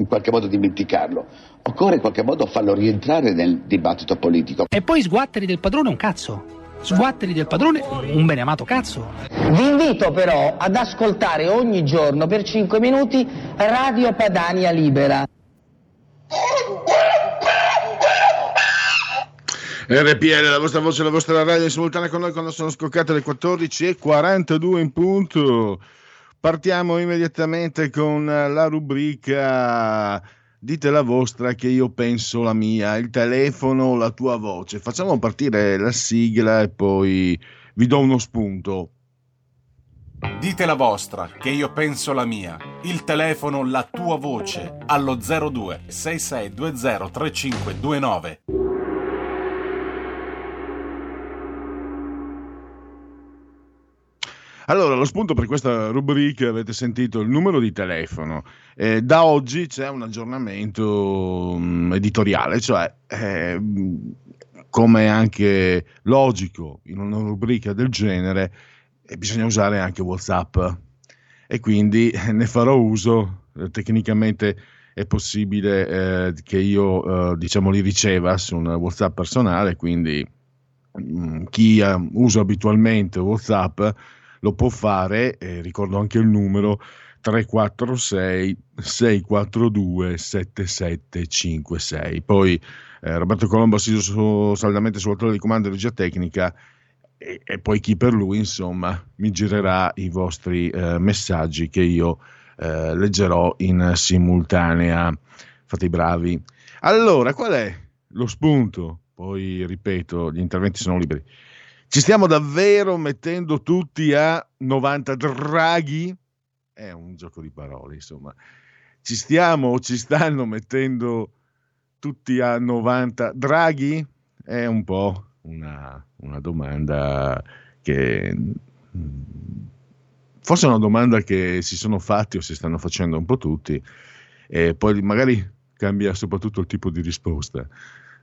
in qualche modo dimenticarlo. Occorre in qualche modo farlo rientrare nel dibattito politico. E poi sguatteri del padrone un cazzo. Sguatteri del padrone un beneamato cazzo. Vi invito però ad ascoltare ogni giorno per 5 minuti Radio Padania Libera. RPL, la vostra voce, la vostra radio in simultanea con noi quando sono scoccate le 14.42 in punto. Partiamo immediatamente con la rubrica Dite la vostra che io penso la mia, il telefono, la tua voce. Facciamo partire la sigla e poi vi do uno spunto. Dite la vostra che io penso la mia, il telefono, la tua voce allo 02 6620 3529. Allora, lo spunto per questa rubrica avete sentito il numero di telefono. Eh, da oggi c'è un aggiornamento um, editoriale, cioè eh, come anche logico in una rubrica del genere, eh, bisogna usare anche WhatsApp e quindi ne farò uso. Eh, tecnicamente è possibile eh, che io diciamo li riceva su un WhatsApp personale, quindi um, chi usa abitualmente WhatsApp lo può fare, eh, ricordo anche il numero 346 642 7756. Poi eh, Roberto Colombo assiso saldamente sul ruolo di comando di regia tecnica e, e, poi chi per lui, insomma, mi girerà i vostri eh, messaggi che io eh, leggerò in simultanea. Fate i bravi. Allora, qual è lo spunto? Poi ripeto, gli interventi sono liberi. Ci stiamo davvero mettendo tutti a 90 draghi? È un gioco di parole, insomma. Ci stiamo o ci stanno mettendo tutti a 90 draghi? È un po' una, una domanda che forse è una domanda che si sono fatti o si stanno facendo un po' tutti e poi magari cambia soprattutto il tipo di risposta,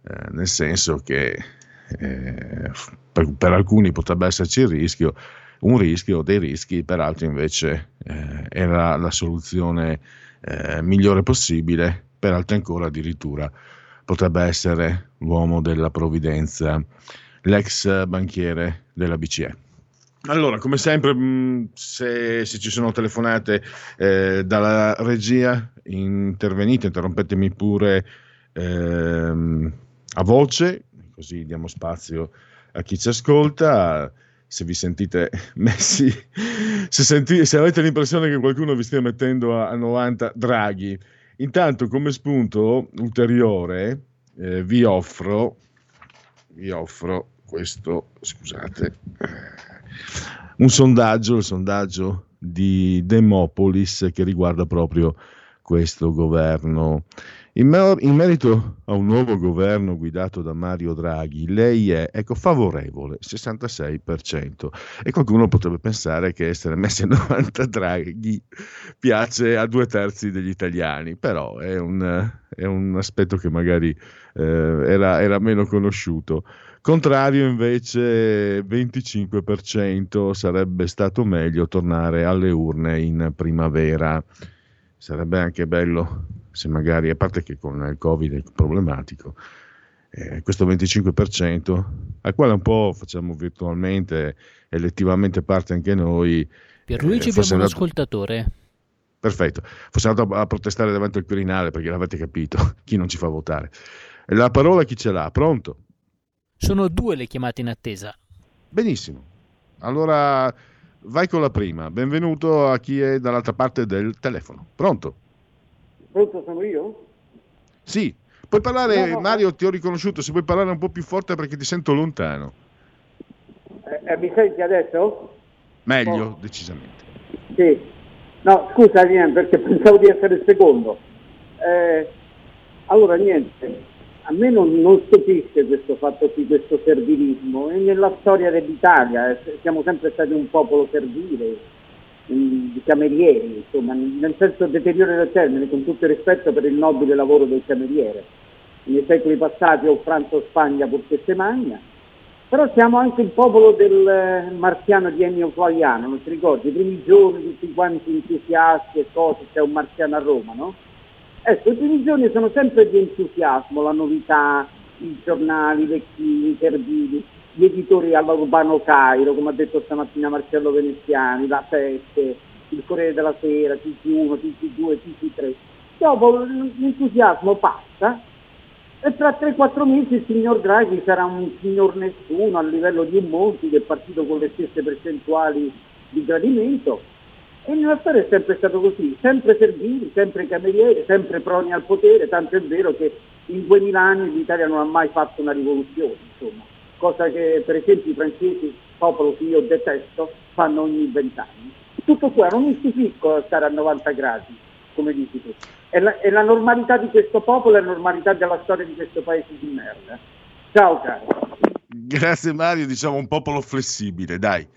eh, nel senso che eh, per, per, alcuni potrebbe esserci il rischio, un rischio, dei rischi, per altri invece eh, era la soluzione eh, migliore possibile, per altri ancora addirittura potrebbe essere l'uomo della provvidenza, l'ex banchiere della BCE. Allora, come sempre, mm, se, se ci sono telefonate eh, dalla regia, intervenite, interrompetemi pure ehm, a voce, così diamo spazio a chi ci ascolta. Se vi sentite messi, se, senti, se avete l'impressione che qualcuno vi stia mettendo a, a 90 draghi, intanto come spunto ulteriore eh, vi offro, vi offro questo, scusate, un sondaggio, il sondaggio di Demopolis che riguarda proprio questo governo in, mer- in, merito a un nuovo governo guidato da Mario Draghi, lei è ecco, favorevole, 66%. E qualcuno potrebbe pensare che essere messi a 90 Draghi piace a due terzi degli italiani, però è un, è un aspetto che magari eh, era, era meno conosciuto. Contrario invece 25% sarebbe stato meglio tornare alle urne in primavera. Sarebbe anche bello se magari, a parte che con il Covid è problematico, eh, questo 25%, al quale un po' facciamo virtualmente, elettivamente parte anche noi. Per lui eh, ci abbiamo un ascoltatore. Perfetto. Fosse andato a protestare davanti al Quirinale perché l'avete capito, chi non ci fa votare. La parola chi ce l'ha? Pronto? Sono due le chiamate in attesa. Benissimo. Allora vai con la prima. Benvenuto a chi è dall'altra parte del telefono. Pronto? Pronto, sono io? Sì. Puoi parlare, No, no. Mario, ti ho riconosciuto, se puoi parlare un po' più forte perché ti sento lontano. Eh, eh, mi senti adesso? Meglio, Oh. decisamente. Sì. No, scusa, niente, perché pensavo di essere il secondo. Eh, allora, niente, a me non, non stupisce questo fatto qui, questo servilismo. E nella storia dell'Italia eh, siamo sempre stati un popolo servile, di camerieri, insomma, nel senso deteriore del termine, con tutto il rispetto per il nobile lavoro del cameriere. Nei secoli passati o Francia o Spagna purché se magna, però siamo anche il popolo del eh, marziano di Ennio Flaiano, non ti ricordi? I primi giorni tutti quanti entusiasti e cose, c'è un marziano a Roma, no? Ecco, i primi giorni sono sempre di entusiasmo, la novità, i giornali, i vecchini, i servili, gli editori all'Urbano Cairo, come ha detto stamattina Marcello Veneziani, la Sette, il Corriere della Sera, TG1, TG2, TG3. Dopo l'entusiasmo passa e tra 3-4 mesi il signor Draghi sarà un signor nessuno a livello di un Monti che è partito con le stesse percentuali di gradimento e nella storia è sempre stato così, sempre servili, sempre camerieri, sempre proni al potere, tanto è vero che in 2000 anni l'Italia non ha mai fatto una rivoluzione, insomma, cosa che per esempio i francesi, popolo che io detesto, fanno ogni vent'anni. Tutto qua, non mi stupisco stare a 90 gradi, come dici tu. È la, è la normalità di questo popolo, è la normalità della storia di questo paese di merda. Ciao caro. Grazie Mario, diciamo un popolo flessibile, dai,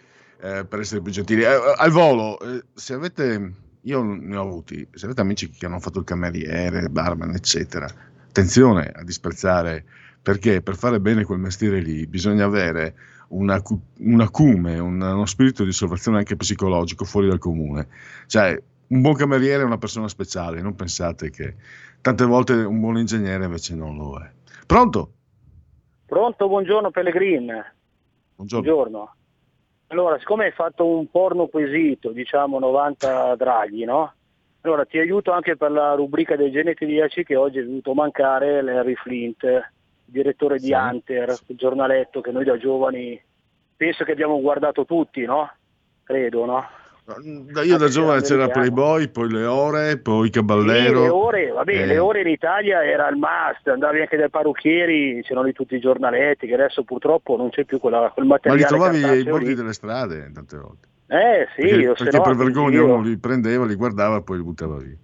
eh, per essere più gentili. Eh, eh, al volo, eh, se avete, io ne ho avuti, se avete amici che hanno fatto il cameriere, barman, eccetera, attenzione a disprezzare, perché per fare bene quel mestiere lì bisogna avere una, un acume, un- uno spirito di osservazione anche psicologico fuori dal comune. Cioè, un buon cameriere è una persona speciale, non pensate che tante volte un buon ingegnere invece non lo è. Pronto? Pronto, buongiorno Pellegrin. Buongiorno. Buongiorno. Allora, siccome hai fatto un porno quesito, diciamo 90 draghi, no? Allora ti aiuto anche per la rubrica dei genetidiaci che oggi è venuto a mancare Larry Flint, direttore di Sì. Hunter, il giornaletto che noi da giovani penso che abbiamo guardato tutti, no? Credo, no? Io da giovane c'era. Playboy, poi le ore, poi Sì, Caballero. le ore, vabbè, Eh, le ore in Italia era il must, andavi anche dai parrucchieri, c'erano lì tutti i giornaletti, che adesso purtroppo non c'è più quella, quel Ma li materiale trovavi ai bordi lì. delle strade tante volte. Eh sì, perché perché no, per vergogna uno li prendeva, li guardava e poi li buttava via.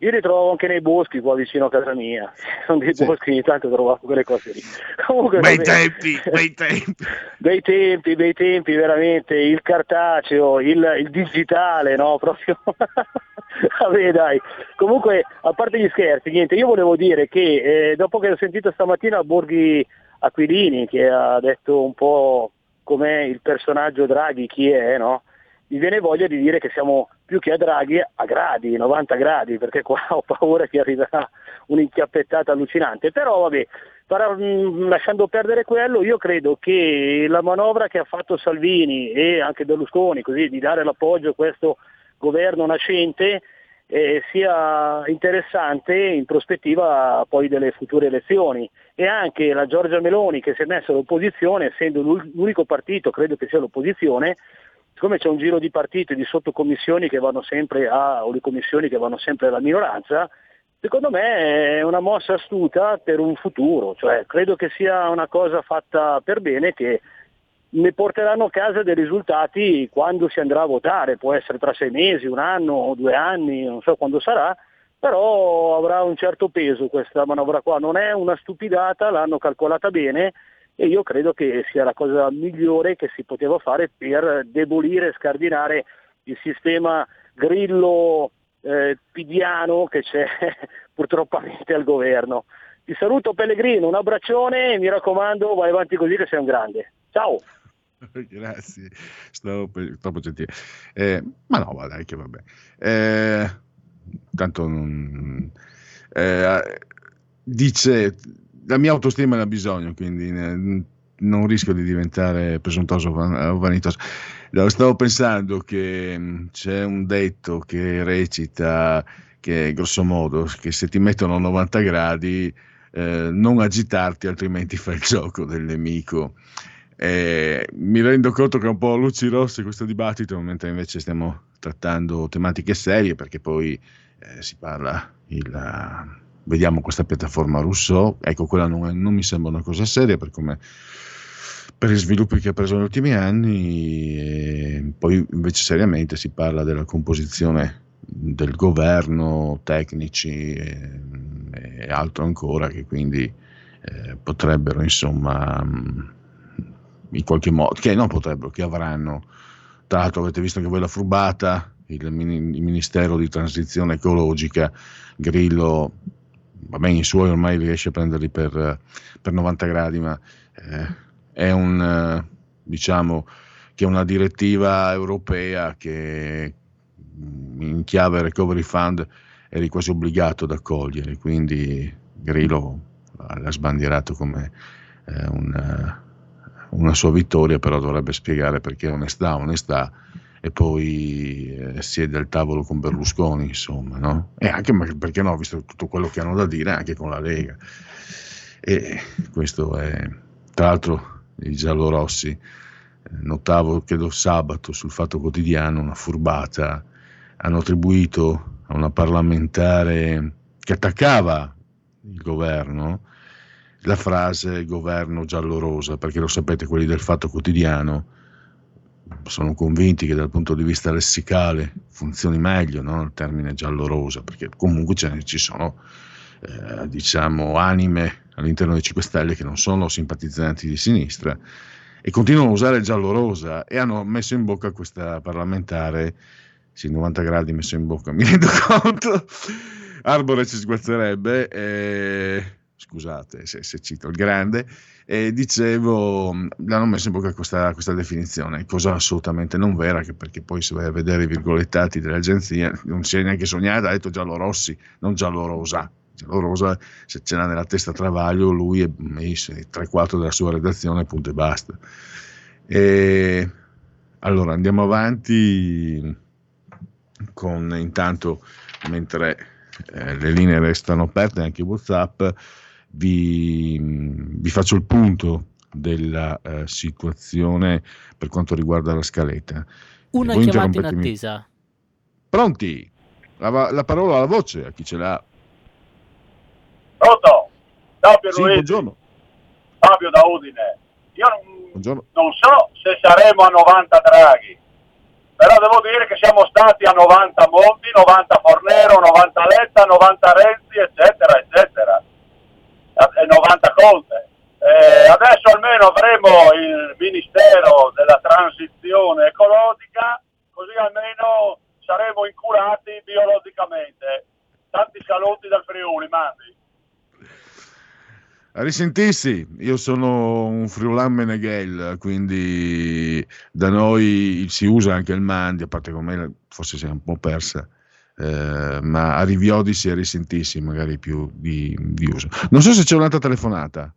Io li trovavo anche nei boschi qua vicino a casa mia, sono dei Sì. boschi ogni tanto trovavo quelle cose lì. Comunque, Bei tempi, bei tempi. Bei tempi, bei tempi, veramente, il cartaceo, il, il digitale, no? Proprio. Vabbè dai, comunque a parte gli scherzi, niente, io volevo dire che eh, dopo che ho sentito stamattina Borghi Aquilini che ha detto un po' com'è il personaggio Draghi, chi è, no? Mi viene voglia di dire che siamo più che a Draghi a gradi, 90 gradi, perché qua ho paura che arriverà un'inchiappettata allucinante. Però vabbè, para- mh, lasciando perdere quello, io credo che la manovra che ha fatto Salvini e anche Berlusconi, così di dare l'appoggio a questo governo nascente, eh, sia interessante in prospettiva poi delle future elezioni e anche la Giorgia Meloni che si è messa all'opposizione, essendo l'u- l'unico partito, credo che sia l'opposizione, siccome c'è un giro di partiti e di sottocommissioni che vanno sempre a, o di commissioni che vanno sempre alla minoranza, secondo me è una mossa astuta per un futuro, cioè credo che sia una cosa fatta per bene che ne porteranno a casa dei risultati quando si andrà a votare, può essere tra sei mesi, un anno due anni, non so quando sarà, però avrà un certo peso questa manovra qua, non è una stupidata, l'hanno calcolata bene e io credo che sia la cosa migliore che si poteva fare per debolire e scardinare il sistema grillo eh, pidiano che c'è purtroppo al governo. Ti saluto Pellegrino, un abbraccione e mi raccomando vai avanti così che sei un grande. Ciao! Grazie, stavo troppo gentile. Eh, ma no, dai, che vabbè. Eh, tanto non... eh, dice, la mia autostima ne ha bisogno, quindi ne- non rischio di diventare presuntuoso o van- o vanitoso. Stavo pensando che mh, c'è un detto che recita che grosso modo che se ti mettono a 90 gradi eh, non agitarti altrimenti fai il gioco del nemico. Eh, mi rendo conto che è un po' luci rosse questo dibattito, mentre invece stiamo trattando tematiche serie perché poi eh, si parla il, vediamo questa piattaforma Rousseau, ecco quella non, è, non mi sembra una cosa seria per come per gli sviluppi che ha preso negli ultimi anni, poi invece seriamente si parla della composizione del governo, tecnici e, e altro ancora che quindi eh, potrebbero insomma in qualche modo, che non potrebbero, che avranno, tra l'altro avete visto che voi la furbata, il, il Ministero di Transizione Ecologica, Grillo, va bene, i suoi ormai riesce a prenderli per, per 90 gradi, ma eh, è un, eh, diciamo, che una direttiva europea che in chiave recovery fund eri quasi obbligato ad accogliere, quindi Grillo l'ha sbandierato come eh, una, una, sua vittoria, però dovrebbe spiegare perché onestà, onestà, e poi eh, siede al tavolo con Berlusconi, insomma, no? E anche perché no, visto tutto quello che hanno da dire anche con la Lega. E questo è, tra l'altro, i giallorossi, eh, notavo, credo sabato, sul Fatto Quotidiano, una furbata, hanno attribuito a una parlamentare che attaccava il governo la frase governo giallo-rosa, perché lo sapete, quelli del Fatto Quotidiano sono convinti che dal punto di vista lessicale funzioni meglio no? il termine giallo-rosa, perché comunque ci sono eh, diciamo anime all'interno dei 5 Stelle che non sono simpatizzanti di sinistra e continuano a usare il giallo-rosa e hanno messo in bocca questa parlamentare, sì, 90 gradi messo in bocca, mi rendo conto, Arbore ci sguazzerebbe, eh, scusate se, se, cito il grande, e dicevo, l'hanno messo in bocca questa, questa, definizione, cosa assolutamente non vera, perché poi se vai a vedere i virgolettati dell'agenzia non si è neanche sognata, ha detto giallo rossi, non giallo rosa. Rosa, se ce l'ha nella testa Travaglio, lui e, e tre quarti della sua redazione, punto e basta. E, allora andiamo avanti con intanto, mentre eh, le linee restano aperte, anche WhatsApp, vi, vi faccio il punto della eh, situazione per quanto riguarda la scaletta. Una chiamata in attesa. Pronti? La, la parola alla voce a chi ce l'ha. Pronto? Ciao Sì, buongiorno. Fabio da Udine. Io non, Buongiorno. non so se saremo a 90 Draghi, però devo dire che siamo stati a 90 Monti, 90 Fornero, 90 Letta, 90 Renzi, eccetera, eccetera, 90 Conte. Eh, adesso almeno avremo il Ministero della Transizione Ecologica, così almeno saremo incurati biologicamente. Tanti saluti dal Friuli, mandi. A risentirsi, io sono un Friulan Meneghel, quindi da noi si usa anche il mandi, a parte con me forse si è un po' persa, eh, ma a riviodisi e a risentirsi magari più di, di, uso. Non so se c'è un'altra telefonata.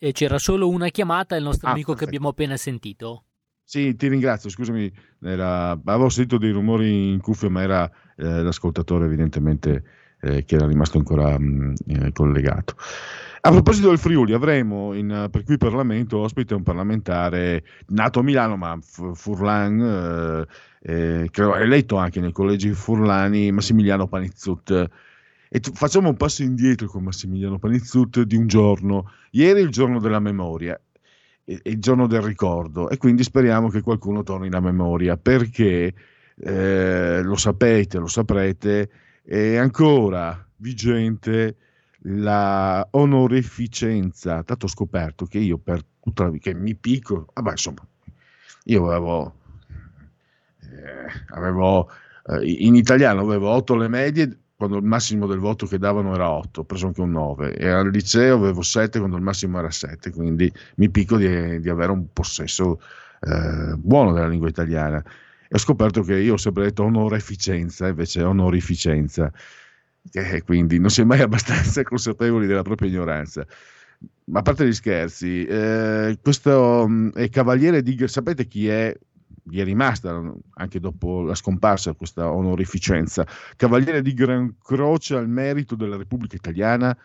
E c'era solo una chiamata, il nostro Ah, amico che perfetto. abbiamo appena sentito. Sì, ti ringrazio, scusami, era- avevo sentito dei rumori in cuffia, ma era eh, l'ascoltatore evidentemente eh, che era rimasto ancora mh, eh, collegato. A proposito del Friuli, avremo in, eh, per qui Parlamento ospite un parlamentare nato a Milano, ma Furlan, eh, eh, eletto anche nei collegi Furlani, Massimiliano Panizzut. E facciamo un passo indietro con Massimiliano Panizzut di un giorno. Ieri è il giorno della memoria è il giorno del ricordo e quindi speriamo che qualcuno torni la memoria perché eh, lo sapete, lo saprete, è ancora vigente la onorificenza. Tanto ho scoperto che io per tutta la vita, che mi picco, vabbè insomma, io avevo, eh, avevo eh, in italiano avevo 8 le medie quando il massimo del voto che davano era 8, ho preso anche un 9 e al liceo avevo 7 quando il massimo era 7, quindi mi picco di, di avere un possesso eh, buono della lingua italiana. E ho scoperto che io ho sempre detto onoreficenza, invece onorificenza, e quindi non si è mai abbastanza consapevoli della propria ignoranza. Ma a parte gli scherzi, eh, questo mh, è Cavaliere di... Sapete chi è gli è rimasta anche dopo la scomparsa questa onorificenza, Cavaliere di Gran Croce al merito della Repubblica Italiana,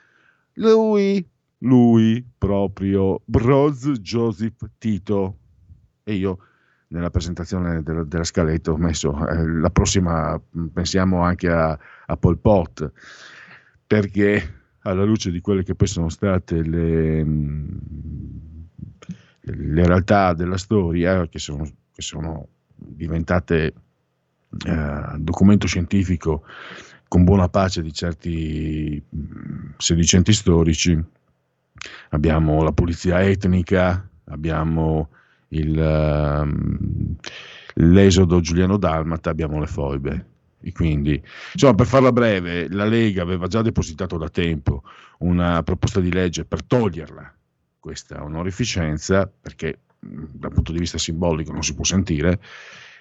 lui, lui proprio, Broz Joseph Tito. E io nella presentazione della, della scaletta ho messo eh, la prossima, pensiamo anche a, a Pol Pot, perché alla luce di quelle che poi sono state le, le realtà della storia, che sono, che sono diventate eh, documento scientifico con buona pace di certi sedicenti storici, abbiamo la pulizia etnica, abbiamo il, uh, l'esodo Giuliano Dalmata, abbiamo le foibe. E quindi, insomma, per farla breve, la Lega aveva già depositato da tempo una proposta di legge per toglierla questa onorificenza, perché dal punto di vista simbolico non si può sentire.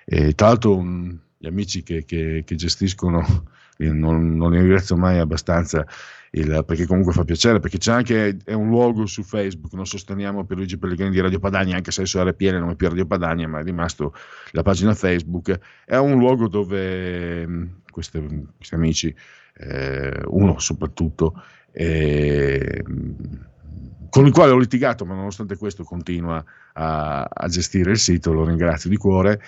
E, tra l'altro, un, gli amici che, che, che gestiscono, non, non li ringrazio mai abbastanza, il, perché comunque fa piacere, perché c'è anche un luogo su Facebook, non sosteniamo Pierluigi Pellegrini di Radio Padania, anche se su RPL non è più Radio Padania, ma è rimasto la pagina Facebook, è un luogo dove mm, queste, questi amici, eh, uno soprattutto, eh, con il quale ho litigato, ma nonostante questo continua a, a gestire il sito, lo ringrazio di cuore,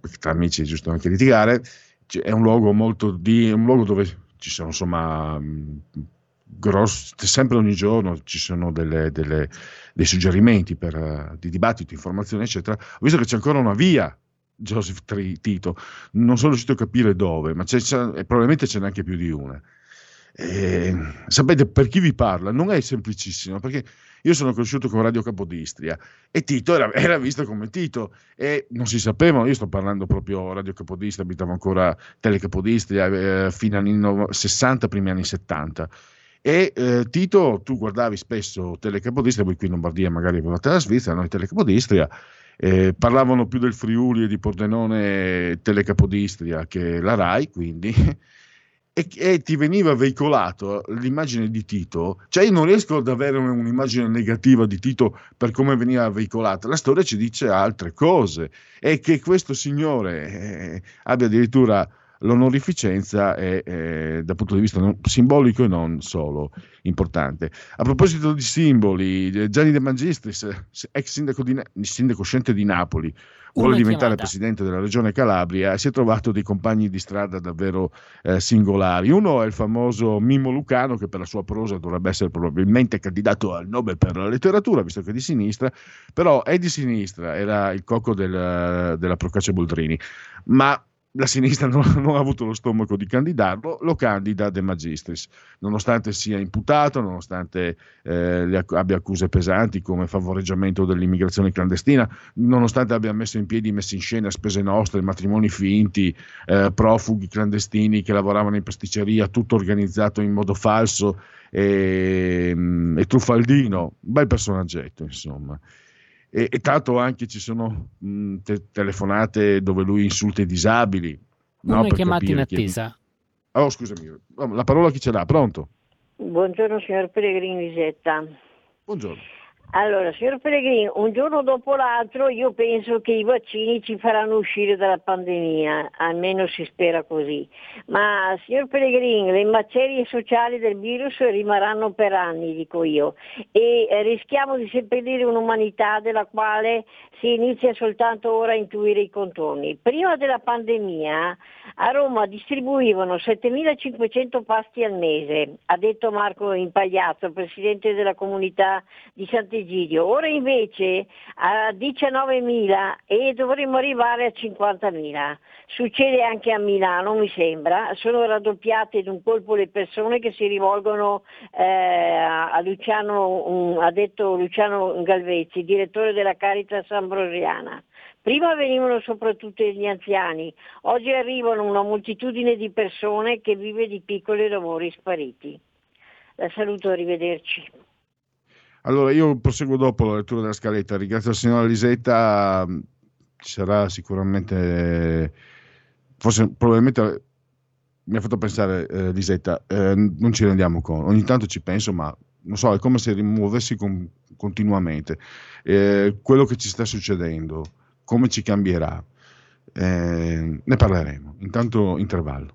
perché tra amici è giusto anche litigare, è un luogo di, un luogo dove ci sono insomma gross, sempre ogni giorno ci sono delle, delle, dei suggerimenti per, uh, di dibattito, informazioni, eccetera. Ho visto che c'è ancora una via, Joseph Tito, non sono riuscito a capire dove, ma c'è, c'è, probabilmente ce n'è anche più di una. E, sapete, per chi vi parla non è semplicissimo, perché io sono cresciuto con Radio Capodistria e Tito era, era, visto come Tito e non si sapeva, io sto parlando proprio Radio Capodistria, abitavo ancora Telecapodistria eh, fino agli anni 60, primi anni 70. E eh, Tito, tu guardavi spesso Telecapodistria, voi qui in Lombardia magari avevate la Svizzera, noi Telecapodistria, eh, parlavano più del Friuli e di Pordenone Telecapodistria che la RAI, quindi e, e, ti veniva veicolato l'immagine di Tito, cioè io non riesco ad avere un'immagine negativa di Tito per come veniva veicolata, la storia ci dice altre cose. E che questo signore eh, abbia addirittura l'onorificenza è, è, dal punto di vista non, simbolico e non solo importante. A proposito di simboli, Gianni De Magistris, ex sindaco, di, sindaco uscente di Napoli, vuole diventare presidente della regione Calabria e si è trovato dei compagni di strada davvero eh, singolari. Uno è il famoso Mimmo Lucano, che per la sua prosa dovrebbe essere probabilmente candidato al Nobel per la letteratura, visto che è di sinistra, però è di sinistra, era il cocco del, della Procaccia Boldrini, ma la sinistra non, non, ha avuto lo stomaco di candidarlo, lo candida De Magistris, nonostante sia imputato, nonostante eh, abbia accuse pesanti come favoreggiamento dell'immigrazione clandestina, nonostante abbia messo in piedi, messo in scena spese nostre, matrimoni finti, eh, profughi clandestini che lavoravano in pasticceria, tutto organizzato in modo falso e, mm, e truffaldino, un bel personaggetto insomma. E, e tanto anche ci sono mh, te- telefonate dove lui insulta i disabili. Non no, è chiamato in attesa. È... Oh, scusami, la parola chi ce l'ha? Pronto? Buongiorno signor Pellegrini Lisetta. Buongiorno. Allora, signor Pellegrini, un giorno dopo l'altro io penso che i vaccini ci faranno uscire dalla pandemia, almeno si spera così. Ma, signor Pellegrini, le macerie sociali del virus rimarranno per anni, dico io, e rischiamo di seppellire un'umanità della quale si inizia soltanto ora a intuire i contorni. Prima della pandemia a Roma distribuivano 7.500 pasti al mese, ha detto Marco Impagliazzo, presidente della comunità di Sant'Egidio Egidio, ora invece a 19.000 e dovremmo arrivare a 50.000. Succede anche a Milano, mi sembra, sono raddoppiate in un colpo le persone che si rivolgono eh, a Luciano, ha detto Luciano Galvezzi, direttore della Caritas Ambrosiana. Prima venivano soprattutto gli anziani, oggi arrivano una moltitudine di persone che vive di piccoli lavori spariti. La saluto, arrivederci. Allora, io proseguo dopo la lettura della scaletta. Ringrazio la signora Lisetta. Ci sarà sicuramente, forse probabilmente mi ha fatto pensare eh, Lisetta, eh, non ci rendiamo conto. Ogni tanto ci penso, ma non so, è come se rimuovessi con, continuamente. Eh, quello che ci sta succedendo come ci cambierà, eh, ne parleremo. Intanto intervallo.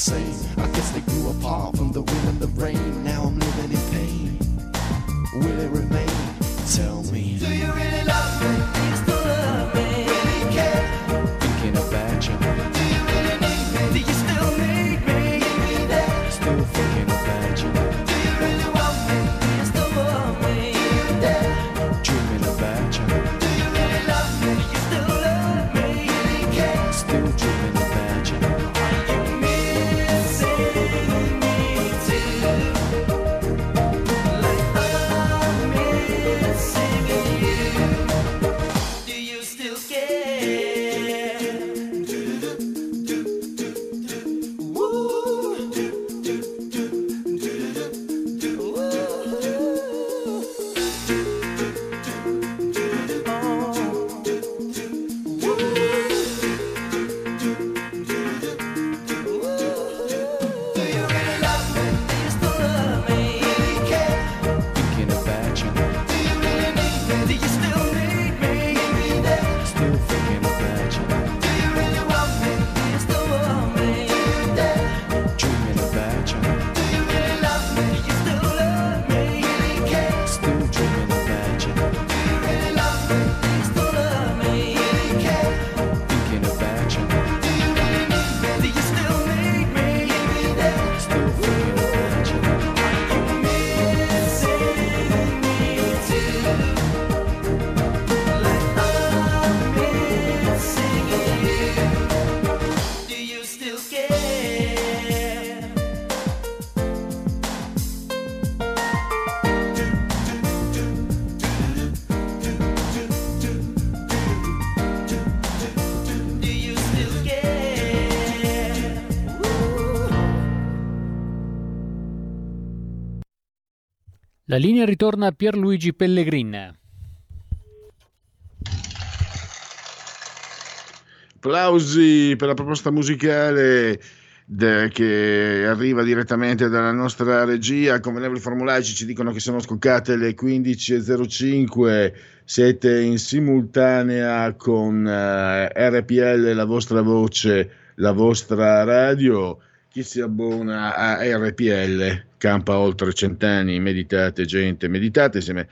same. La linea ritorna a Pierluigi Pellegrin. Applausi per la proposta musicale che arriva direttamente dalla nostra regia. Convenevoli formulaici ci dicono che sono scoccate le 15.05. Siete in simultanea con eh, RPL, la vostra voce, la vostra radio. Chi si abbona a RPL campa oltre cent'anni. Meditate, gente, meditate insieme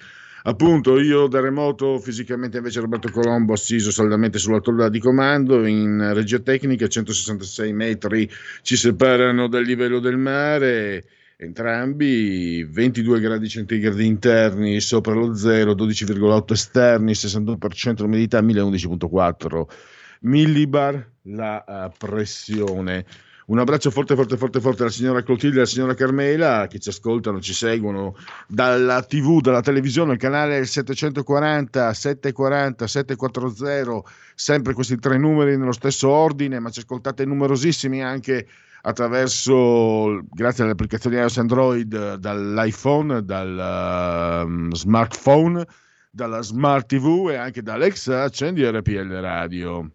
Appunto, io da remoto, fisicamente invece Roberto Colombo, assiso saldamente sulla tolla di comando, in regia tecnica, 166 metri ci separano dal livello del mare, entrambi 22 gradi centigradi interni sopra lo zero, 12,8 esterni, 61% l'umidità, 1011,4 millibar la uh, pressione. Un abbraccio forte, forte, forte, forte alla signora Clotilde e alla signora Carmela che ci ascoltano, ci seguono dalla TV, dalla televisione, il canale 740, 740, 740, sempre questi tre numeri nello stesso ordine, ma ci ascoltate numerosissimi anche attraverso, grazie alle applicazioni iOS Android, dall'iPhone, dal uh, smartphone, dalla smart TV e anche da Alexa, accendi RPL Radio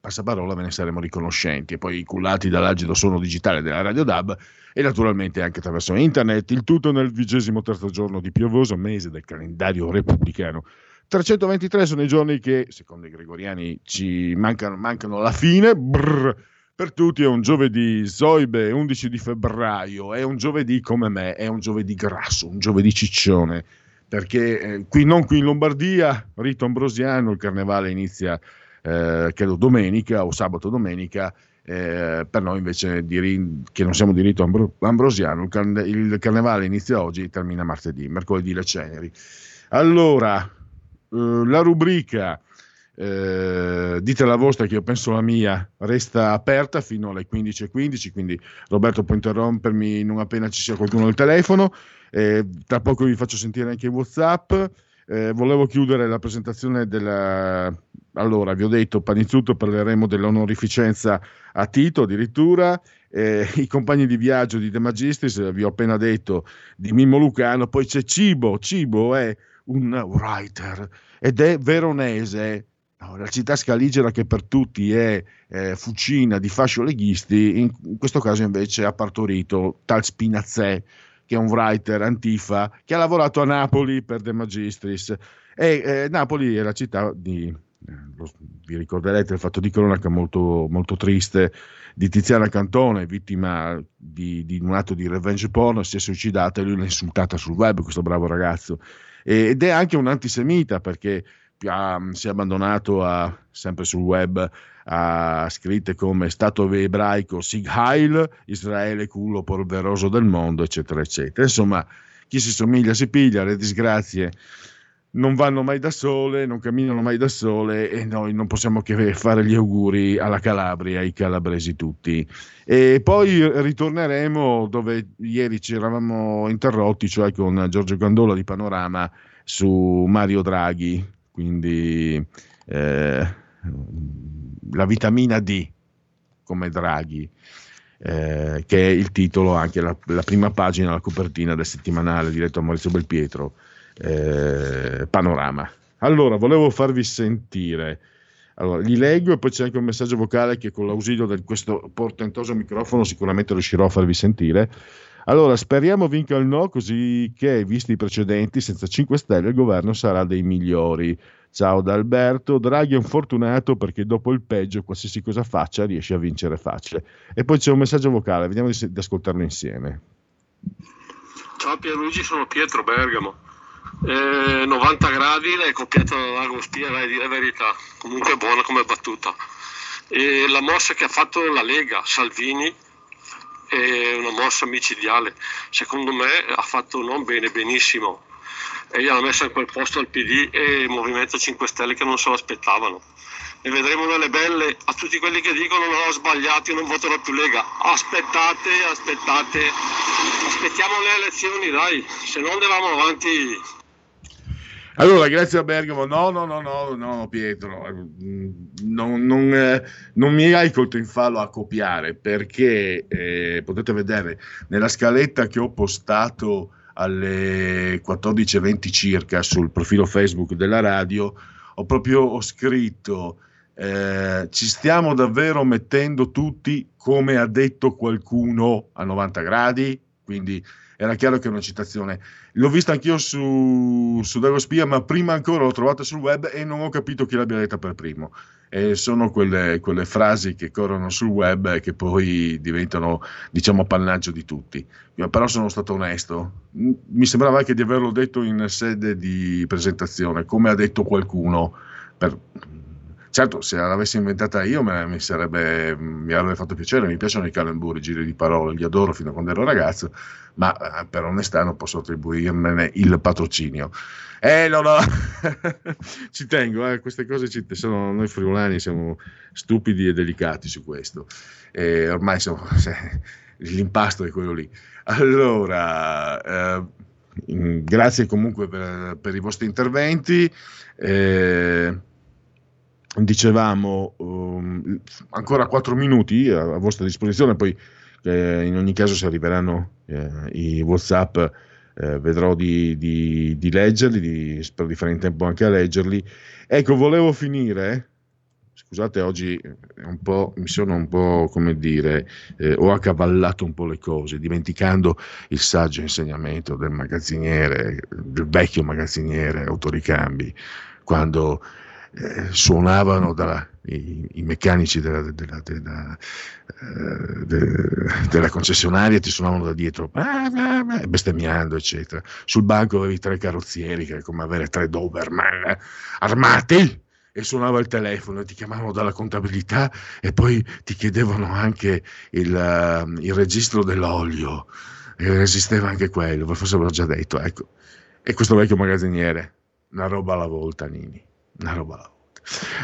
passaparola ve ne saremo riconoscenti. E poi cullati dall'agido suono digitale della Radio DAB e naturalmente anche attraverso internet, il tutto nel vigesimo terzo giorno di piovoso mese del calendario repubblicano. 323 sono i giorni che, secondo i gregoriani, ci mancano, mancano alla fine. Brrr, per tutti è un giovedì Zoibe, 11 di febbraio, è un giovedì come me, è un giovedì grasso, un giovedì ciccione, perché eh, qui, non qui in Lombardia, rito ambrosiano, il carnevale inizia eh, credo domenica o sabato domenica, eh, per noi invece di, che non siamo di rito ambro, ambrosiano, il, carne, il, carnevale inizia oggi e termina martedì, mercoledì le ceneri. Allora, eh, la rubrica eh, dite la vostra che io penso la mia resta aperta fino alle 15.15 quindi Roberto può interrompermi non appena ci sia qualcuno al telefono eh, tra poco vi faccio sentire anche i whatsapp eh, volevo chiudere la presentazione della... Allora, vi ho detto, Panizzutto parleremo dell'onorificenza a Tito addirittura, eh, i compagni di viaggio di De Magistris, vi ho appena detto, di Mimmo Lucano, poi c'è Cibo, Cibo è un writer ed è veronese, la città scaligera che per tutti è eh, fucina di fascio leghisti, in questo caso invece ha partorito tal Spinazzè, che è un writer antifa, che ha lavorato a Napoli per De Magistris. E eh, Napoli è la città di, eh, lo, vi ricorderete il fatto di cronaca molto, molto triste di Tiziana Cantone, vittima di, di, un atto di revenge porn, si è suicidata e lui l'ha insultata sul web, questo bravo ragazzo. E, ed è anche un antisemita perché ha, si è abbandonato a, sempre sul web a scritte come Stato ebraico Sig Heil, Israele culo polveroso del mondo, eccetera, eccetera. Insomma, chi si somiglia si piglia, le disgrazie non vanno mai da sole, non camminano mai da sole e noi non possiamo che fare gli auguri alla Calabria, ai calabresi tutti. E poi ritorneremo dove ieri ci eravamo interrotti, cioè con Giorgio Gandola di Panorama su Mario Draghi, quindi eh, la vitamina D come Draghi, eh, che è il titolo, anche la, la, prima pagina, la copertina del settimanale diretto a Maurizio Belpietro, eh, Panorama. Allora, volevo farvi sentire, allora, li leggo e poi c'è anche un messaggio vocale che con l'ausilio di questo portentoso microfono sicuramente riuscirò a farvi sentire. Allora, speriamo vinca il no, così che, visti i precedenti, senza 5 Stelle il governo sarà dei migliori. Ciao da Alberto, Draghi è un fortunato perché dopo il peggio, qualsiasi cosa faccia, riesce a vincere facile. E poi c'è un messaggio vocale, vediamo di, di ascoltarlo insieme. Ciao Pierluigi, sono Pietro Bergamo. Eh, 90 gradi, l'hai copiata da Lago Spia, vai a dire la verità. Comunque è buona come battuta. E la mossa che ha fatto la Lega, Salvini, è una mossa micidiale. Secondo me ha fatto non bene, benissimo e gli hanno messo in quel posto al PD e il Movimento 5 Stelle che non se lo aspettavano. E vedremo delle belle a tutti quelli che dicono non ho sbagliato, io non voterò più Lega. Aspettate, aspettate, aspettiamo le elezioni, dai, se no andiamo avanti. Allora, grazie a Bergamo. No, no, no, no, no, Pietro, non, non, eh, non mi hai colto in fallo a copiare perché eh, potete vedere nella scaletta che ho postato alle 14.20 circa sul profilo Facebook della radio, ho proprio ho scritto eh, ci stiamo davvero mettendo tutti come ha detto qualcuno a 90 gradi, quindi era chiaro che è una citazione. L'ho vista anch'io su, su Dago Spia, ma prima ancora l'ho trovata sul web e non ho capito chi l'abbia detta per primo. E sono quelle, quelle frasi che corrono sul web e che poi diventano, diciamo, appannaggio di tutti. Però sono stato onesto. Mi sembrava anche di averlo detto in sede di presentazione, come ha detto qualcuno. Per, Certo, se l'avessi inventata io me, mi, sarebbe, mi avrebbe fatto piacere, mi piacciono i calemburi, i giri di parole, li adoro fino a quando ero ragazzo, ma eh, per onestà non posso attribuirmene il patrocinio. Eh, no, no, ci tengo, eh, queste cose ci, sono, noi friulani siamo stupidi e delicati su questo. E ormai siamo, l'impasto è quello lì. Allora, eh, grazie comunque per, per, i vostri interventi. Eh, dicevamo um, ancora 4 minuti a, a, vostra disposizione, poi eh, in ogni caso se arriveranno eh, i Whatsapp eh, vedrò di, di, di leggerli, di, spero di fare in tempo anche a leggerli. Ecco, volevo finire, scusate oggi mi sono un po' come dire, eh, ho accavallato un po' le cose, dimenticando il saggio insegnamento del magazziniere, del vecchio magazziniere Autoricambi, quando eh, suonavano dalla, i, i, meccanici della, della, della, eh, della, concessionaria ti suonavano da dietro bestemmiando eccetera. Sul banco avevi tre carrozzieri che è come avere tre Doberman armati e suonava il telefono, ti chiamavano dalla contabilità e poi ti chiedevano anche il, uh, il registro dell'olio, e esisteva anche quello, forse ve l'ho già detto, ecco. E questo vecchio magazziniere, una roba alla volta, Nini una roba.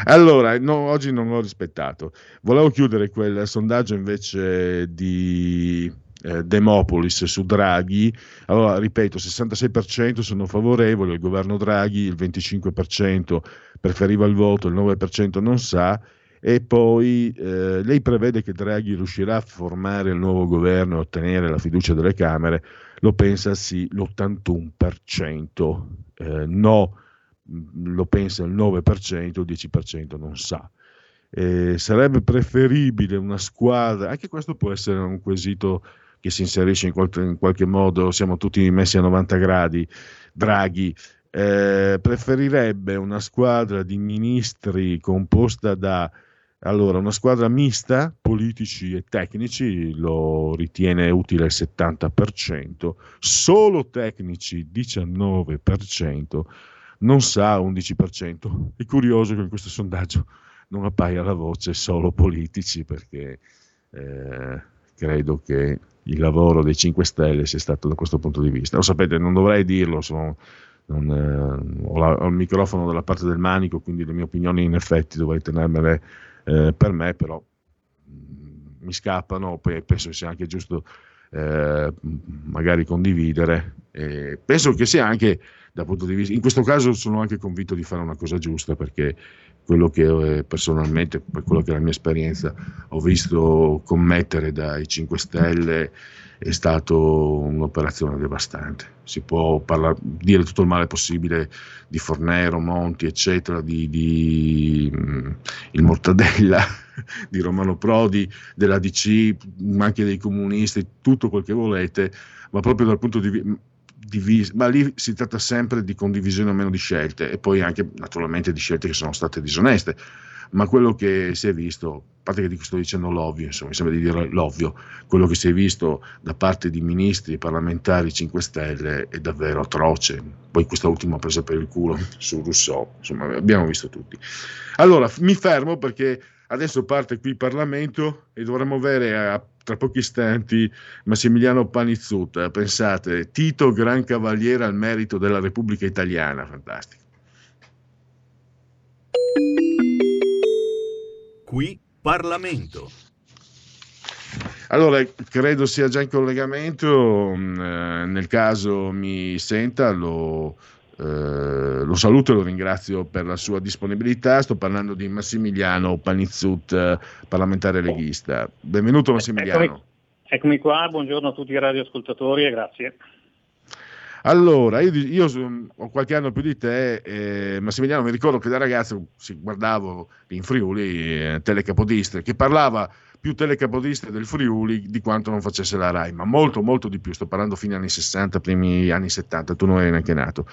Allora, no, oggi non l'ho rispettato. Volevo chiudere quel sondaggio invece di eh, Demopolis su Draghi. Allora, ripeto, 66% sono favorevoli al governo Draghi, il 25% preferiva il voto, il 9% non sa. E poi eh, lei prevede che Draghi riuscirà a formare il nuovo governo e ottenere la fiducia delle Camere? Lo pensa sì l'81%. Eh, no lo pensa il 9%, il 10% non sa. Eh, sarebbe preferibile una squadra, anche questo può essere un quesito che si inserisce in qualche, in qualche modo, siamo tutti messi a 90 gradi, Draghi, eh, preferirebbe una squadra di ministri composta da allora, una squadra mista, politici e tecnici, lo ritiene utile il 70%, solo tecnici 19%, non sa 11%. È curioso che in questo sondaggio non appaia la voce solo politici perché eh, credo che il lavoro dei 5 Stelle sia stato da questo punto di vista. Lo sapete, non dovrei dirlo, sono, non, eh, ho, la, ho, il microfono dalla parte del manico, quindi le mie opinioni in effetti dovrei tenermele eh, per me, però mm, mi scappano, poi penso sia anche giusto eh, magari condividere. penso che sia anche di vista, in questo caso sono anche convinto di fare una cosa giusta perché quello che eh, personalmente, per quello che è la mia esperienza, ho visto commettere dai 5 Stelle è stato un'operazione devastante. Si può parlare, dire tutto il male possibile di Fornero, Monti, eccetera, di, di mm, il Mortadella, di Romano Prodi, della DC, anche dei comunisti, tutto quel che volete, ma proprio dal punto di vista divise, ma lì si tratta sempre di condivisione o meno di scelte e poi anche naturalmente di scelte che sono state disoneste. Ma quello che si è visto, a parte che sto dicendo l'ovvio, insomma, mi sembra di dire l'ovvio, quello che si è visto da parte di ministri parlamentari 5 Stelle è davvero atroce. Poi questa ultima presa per il culo su Rousseau, insomma, abbiamo visto tutti. Allora, mi fermo perché adesso parte qui il Parlamento e dovremmo avere a tra pochi istanti Massimiliano Panizzut, pensate, Tito Gran Cavaliere al merito della Repubblica Italiana, fantastico. Qui Parlamento. Allora, credo sia già in collegamento, mm, eh, nel caso mi senta lo, eh, lo saluto e lo ringrazio per la sua disponibilità. Sto parlando di Massimiliano Panizzut, eh, parlamentare leghista. Benvenuto Massimiliano. Eccomi, eccomi qua, buongiorno a tutti i radioascoltatori e grazie. Allora, io, io ho qualche anno più di te, eh, Massimiliano, mi ricordo che da ragazzo guardavo in Friuli eh, Telecapodistre, che parlava più telecapodistre del Friuli di quanto non facesse la RAI, ma molto, molto di più. Sto parlando fine anni 60, primi anni 70, tu non eri neanche nato.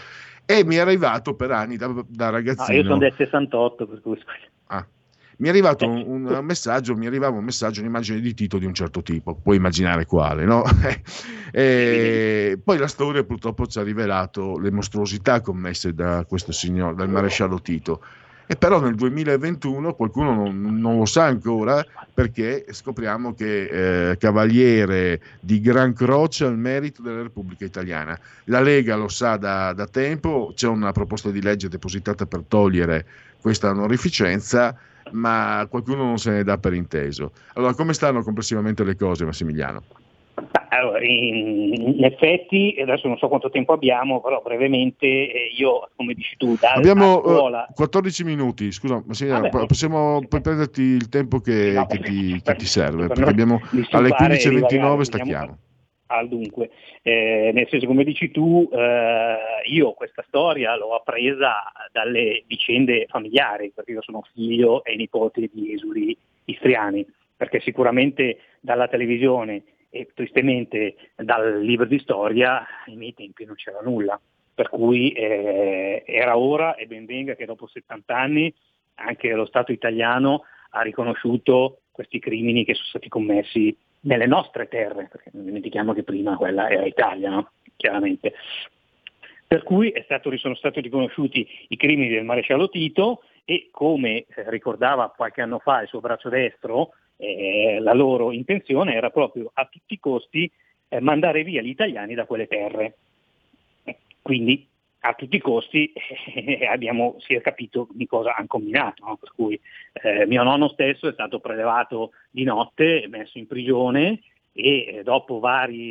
E mi è arrivato per anni da, da ragazzino. No, io sono del 68, per cui Ah. Mi è arrivato un, un messaggio, mi arrivava un messaggio, un'immagine di Tito di un certo tipo, puoi immaginare quale, no? e poi la storia purtroppo ci ha rivelato le mostruosità commesse da questo signore, dal maresciallo Tito. E però nel 2021 qualcuno non, non lo sa ancora perché scopriamo che eh, cavaliere di Gran Croce al merito della Repubblica Italiana. La Lega lo sa da, da tempo, c'è una proposta di legge depositata per togliere questa onorificenza, ma qualcuno non se ne dà per inteso. Allora, come stanno complessivamente le cose, Massimiliano? In, effetti, adesso non so quanto tempo abbiamo, però brevemente eh, io, come dici tu, da abbiamo scuola... uh, 14 minuti, scusa, Massimiliano, Vabbè, possiamo puoi prenderti il tempo che, no, che, ti, che ti, serve, perché abbiamo alle 15.29 stacchiamo. Al dunque, eh, nel senso come dici tu, eh, io questa storia l'ho appresa dalle vicende familiari, perché io sono figlio e nipote di esuli istriani, perché sicuramente dalla televisione e tristemente dal libro di storia ai miei tempi non c'era nulla. Per cui eh, era ora e ben venga che dopo 70 anni anche lo Stato italiano ha riconosciuto questi crimini che sono stati commessi nelle nostre terre, perché non dimentichiamo che prima quella era Italia, no? chiaramente. Per cui stato, sono stati riconosciuti i crimini del maresciallo Tito e come eh, ricordava qualche anno fa il suo braccio destro, eh, la loro intenzione era proprio a tutti i costi eh, mandare via gli italiani da quelle terre. Quindi a tutti i costi eh, abbiamo, si è capito di cosa hanno combinato, no? per cui eh, mio nonno stesso è stato prelevato di notte, messo in prigione e eh, dopo vari,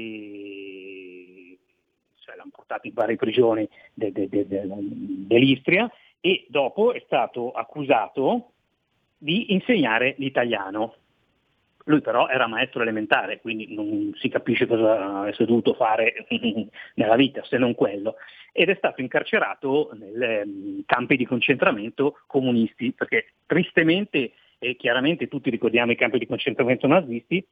cioè l'hanno portato in varie prigioni de, de, de, dell'Istria e dopo è stato accusato di insegnare l'italiano. Lui però era maestro elementare, quindi non si capisce cosa avesse dovuto fare nella vita se non quello. Ed è stato incarcerato nei mm, campi di concentramento comunisti, perché tristemente e chiaramente tutti ricordiamo i campi di concentramento nazisti,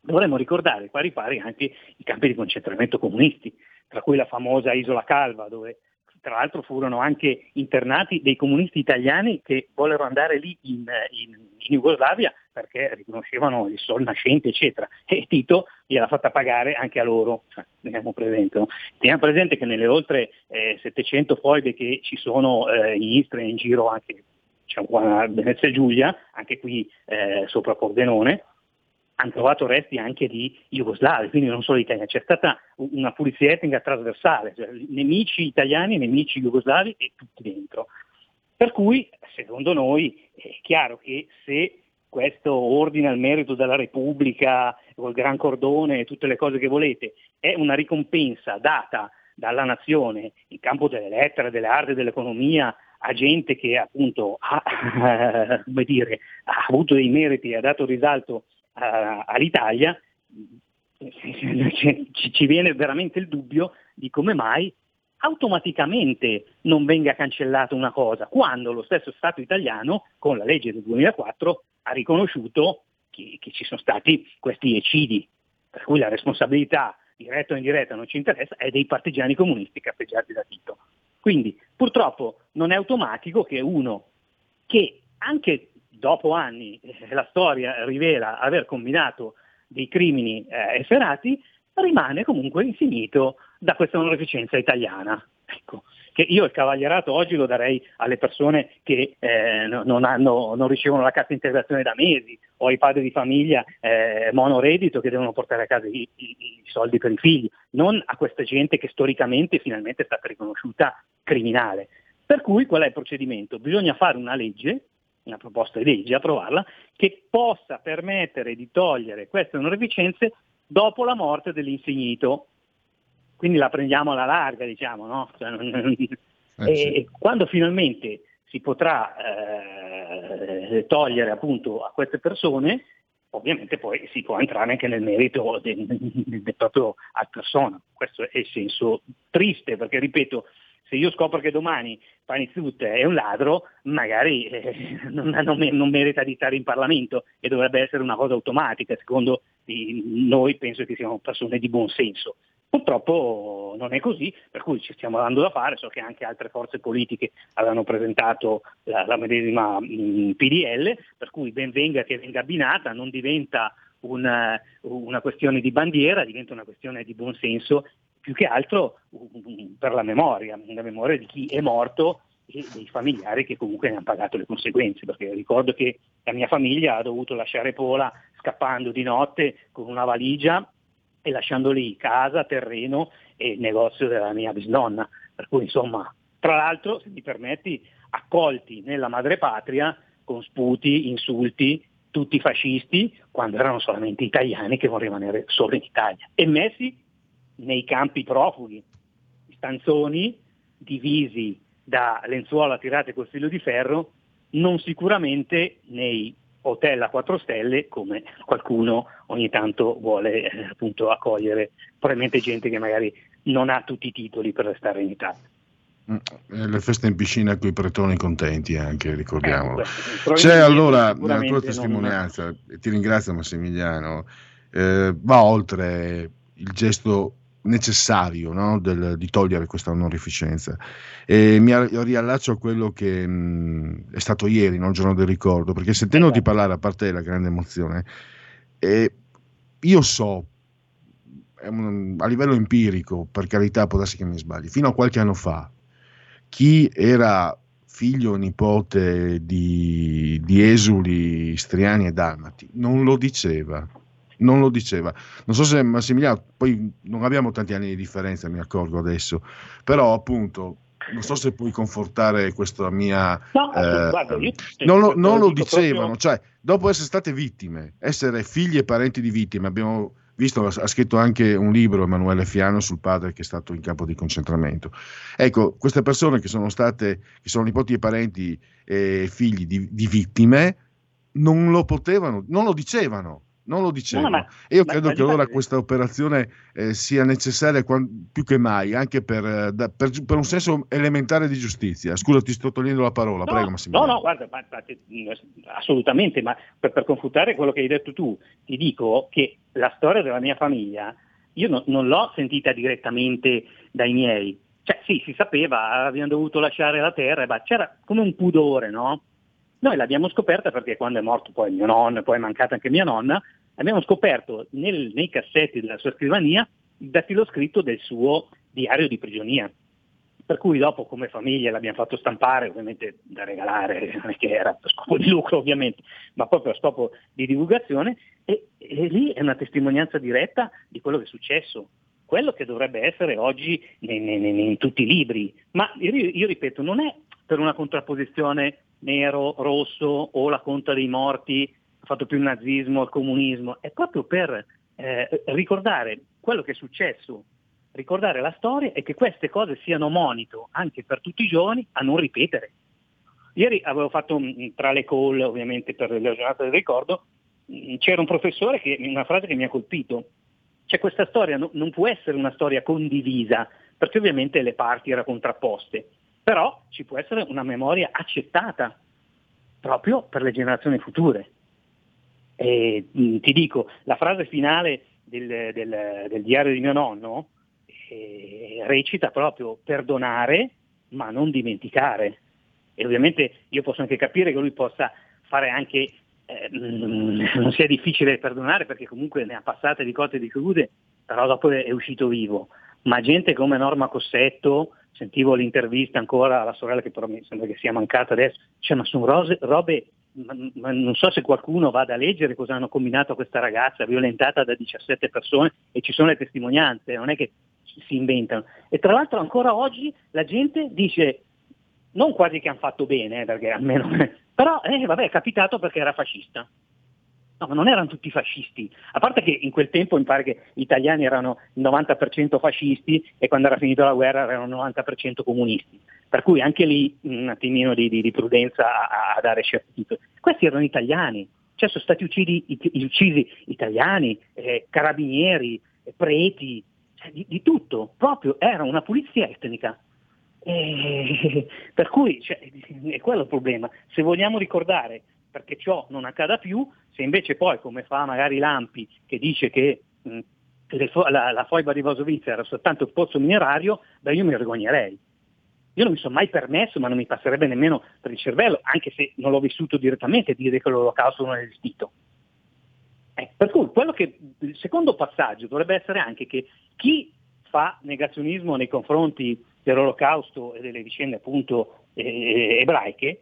dovremmo ricordare pari pari anche i campi di concentramento comunisti, tra cui la famosa Isola Calva, dove tra l'altro furono anche internati dei comunisti italiani che vollero andare lì in, in, in Jugoslavia perché riconoscevano il sol nascente, eccetera. E Tito gliel'ha fatta pagare anche a loro, cioè, teniamo presente. No? Teniamo presente che nelle oltre eh, 700 foibe che ci sono eh, in Istria e in giro anche diciamo, a Venezia e Giulia, anche qui eh, sopra Pordenone, hanno trovato resti anche di jugoslavi, quindi non solo italiani, c'è stata una pulizia etnica trasversale, cioè nemici italiani, nemici jugoslavi e tutti dentro. Per cui, secondo noi, è chiaro che se questo ordine al merito della Repubblica, col gran cordone e tutte le cose che volete, è una ricompensa data dalla nazione in campo delle lettere, delle arti, dell'economia, a gente che appunto ha, dire, ha avuto dei meriti e ha dato risalto all'Italia, ci, ci viene veramente il dubbio di come mai automaticamente non venga cancellata una cosa, quando lo stesso Stato italiano, con la legge del 2004, ha riconosciuto che, che ci sono stati questi eccidi, per cui la responsabilità diretta o indiretta non ci interessa, è dei partigiani comunisti cappeggiati da Tito. Quindi purtroppo non è automatico che uno che anche dopo anni eh, la storia rivela aver combinato dei crimini eh, efferati, rimane comunque insignito da questa onorificenza italiana. Ecco, che io il cavalierato oggi lo darei alle persone che eh, non, hanno, non, ricevono la cassa integrazione da mesi o ai padri di famiglia eh, monoreddito che devono portare a casa i, i, i, soldi per i figli, non a questa gente che storicamente finalmente è stata riconosciuta criminale. Per cui qual è il procedimento? Bisogna fare una legge una proposta di legge, approvarla, che possa permettere di togliere queste onorificenze dopo la morte dell'insignito. Quindi la prendiamo alla larga, diciamo, no? Cioè, eh, e sì. quando finalmente si potrà eh, togliere appunto a queste persone, ovviamente poi si può entrare anche nel merito del, del proprio al persona. Questo è il senso triste, perché ripeto, se io scopro che domani Panizzut è un ladro, magari eh, non, non, non, merita di stare in Parlamento e dovrebbe essere una cosa automatica, secondo noi penso che siamo persone di buon senso. Purtroppo non è così, per cui ci stiamo dando da fare, so che anche altre forze politiche avevano presentato la, la medesima mh, mm, PDL, per cui ben venga che venga abbinata, non diventa una, una questione di bandiera, diventa una questione di buonsenso più che altro per la memoria, la memoria di chi è morto e dei familiari che comunque ne hanno pagato le conseguenze, perché ricordo che la mia famiglia ha dovuto lasciare Pola scappando di notte con una valigia e lasciando lì casa, terreno e negozio della mia bisnonna. Per cui insomma, tra l'altro, se mi permetti, accolti nella madrepatria con sputi, insulti, tutti fascisti, quando erano solamente italiani che volevano rimanere solo in Italia, e messi nei campi profughi, stanzoni divisi da lenzuola tirate col filo di ferro, non sicuramente nei hotel a 4 stelle come qualcuno ogni tanto vuole eh, appunto accogliere, probabilmente gente che magari non ha tutti i titoli per restare in Italia. Mm, le feste in piscina con i pretoni contenti anche, ricordiamolo. Eh, C'è allora la tua testimonianza, non... ti ringrazio Massimiliano, eh, va oltre il gesto necessario no? Del, di togliere questa onorificenza. E mi riallaccio a quello che mh, è stato ieri, no? il giorno del ricordo, perché sentendoti esatto. parlare, a parte la grande emozione, eh, io so, un, a livello empirico, per carità, può darsi che mi sbagli, fino a qualche anno fa, chi era figlio o nipote di, di esuli istriani e dalmati non lo diceva non lo diceva. Non so se Massimiliano, poi non abbiamo tanti anni di differenza, mi accorgo adesso, però appunto non so se puoi confortare questa mia... No, eh, guarda, non, lo, non lo dicevano, proprio... cioè dopo essere state vittime, essere figli e parenti di vittime, abbiamo visto, ha scritto anche un libro Emanuele Fiano sul padre che è stato in campo di concentramento. Ecco, queste persone che sono state, che sono nipoti e parenti e figli di, di vittime, non lo potevano, non lo dicevano non lo dicevo. No, ma, e io ma, credo ma che allora questa operazione eh, sia necessaria quando, più che mai, anche per, eh, da, per, per, un senso elementare di giustizia. Scusa, ti sto togliendo la parola, no, prego Massimiliano. No, no, guarda, assolutamente, ma per, per, confutare quello che hai detto tu, ti dico che la storia della mia famiglia, io no, non l'ho sentita direttamente dai miei. Cioè sì, si sapeva, abbiamo dovuto lasciare la terra, ma c'era come un pudore, no? Noi l'abbiamo scoperta perché quando è morto poi mio nonno, poi è mancata anche mia nonna, abbiamo scoperto nel, nei cassetti della sua scrivania il dattilo scritto del suo diario di prigionia. Per cui dopo come famiglia l'abbiamo fatto stampare, ovviamente da regalare, non è che era per scopo di lucro ovviamente, ma proprio a scopo di divulgazione, e, e lì è una testimonianza diretta di quello che è successo quello che dovrebbe essere oggi in, in, in tutti i libri. Ma io, io, ripeto, non è per una contrapposizione nero, rosso o la conta dei morti, fatto più il nazismo, il comunismo, è proprio per eh, ricordare quello che è successo, ricordare la storia e che queste cose siano monito anche per tutti i giovani a non ripetere. Ieri avevo fatto tra le call, ovviamente per la giornata del ricordo, c'era un professore che una frase che mi ha colpito. Cioè questa storia no, non può essere una storia condivisa, perché ovviamente le parti erano contrapposte però ci può essere una memoria accettata proprio per le generazioni future. E, mh, mm, ti dico, la frase finale del, del, del diario di mio nonno eh, recita proprio perdonare ma non dimenticare. E ovviamente io posso anche capire che lui possa fare anche, eh, mh, mm, non sia difficile perdonare perché comunque ne ha passate di cotte e di crude, però dopo è uscito vivo. Ma gente come Norma Cossetto, sentivo l'intervista ancora alla sorella che però mi sembra che sia mancata adesso, cioè ma sono rose, robe, non so se qualcuno vada a leggere cosa hanno combinato a questa ragazza violentata da 17 persone e ci sono le testimonianze, non è che si inventano. E tra l'altro ancora oggi la gente dice, non quasi che hanno fatto bene, eh, perché almeno, però eh, vabbè è capitato perché era fascista. No, ma non erano tutti fascisti, a parte che in quel tempo mi pare che gli italiani erano il 90% fascisti e quando era finita la guerra erano il 90% comunisti, per cui anche lì un attimino di, di, di prudenza a, a, dare titoli. Questi erano italiani, Cioè sono stati uccisi, uccisi italiani, eh, carabinieri, eh, preti, cioè, di, di, tutto, proprio era una pulizia etnica. E, per cui cioè, è quello il problema. Se vogliamo ricordare perché ciò non accada più, se invece poi, come fa magari Lampi, che dice che mh, la, la, foiba di Vasovizza era soltanto un pozzo minerario, beh io mi vergognerei. Io non mi sono mai permesso, ma non mi passerebbe nemmeno per il cervello, anche se non l'ho vissuto direttamente, dire che l'olocausto non è esistito. Eh, per cui che, il secondo passaggio dovrebbe essere anche che chi fa negazionismo nei confronti dell'olocausto e delle vicende appunto eh, ebraiche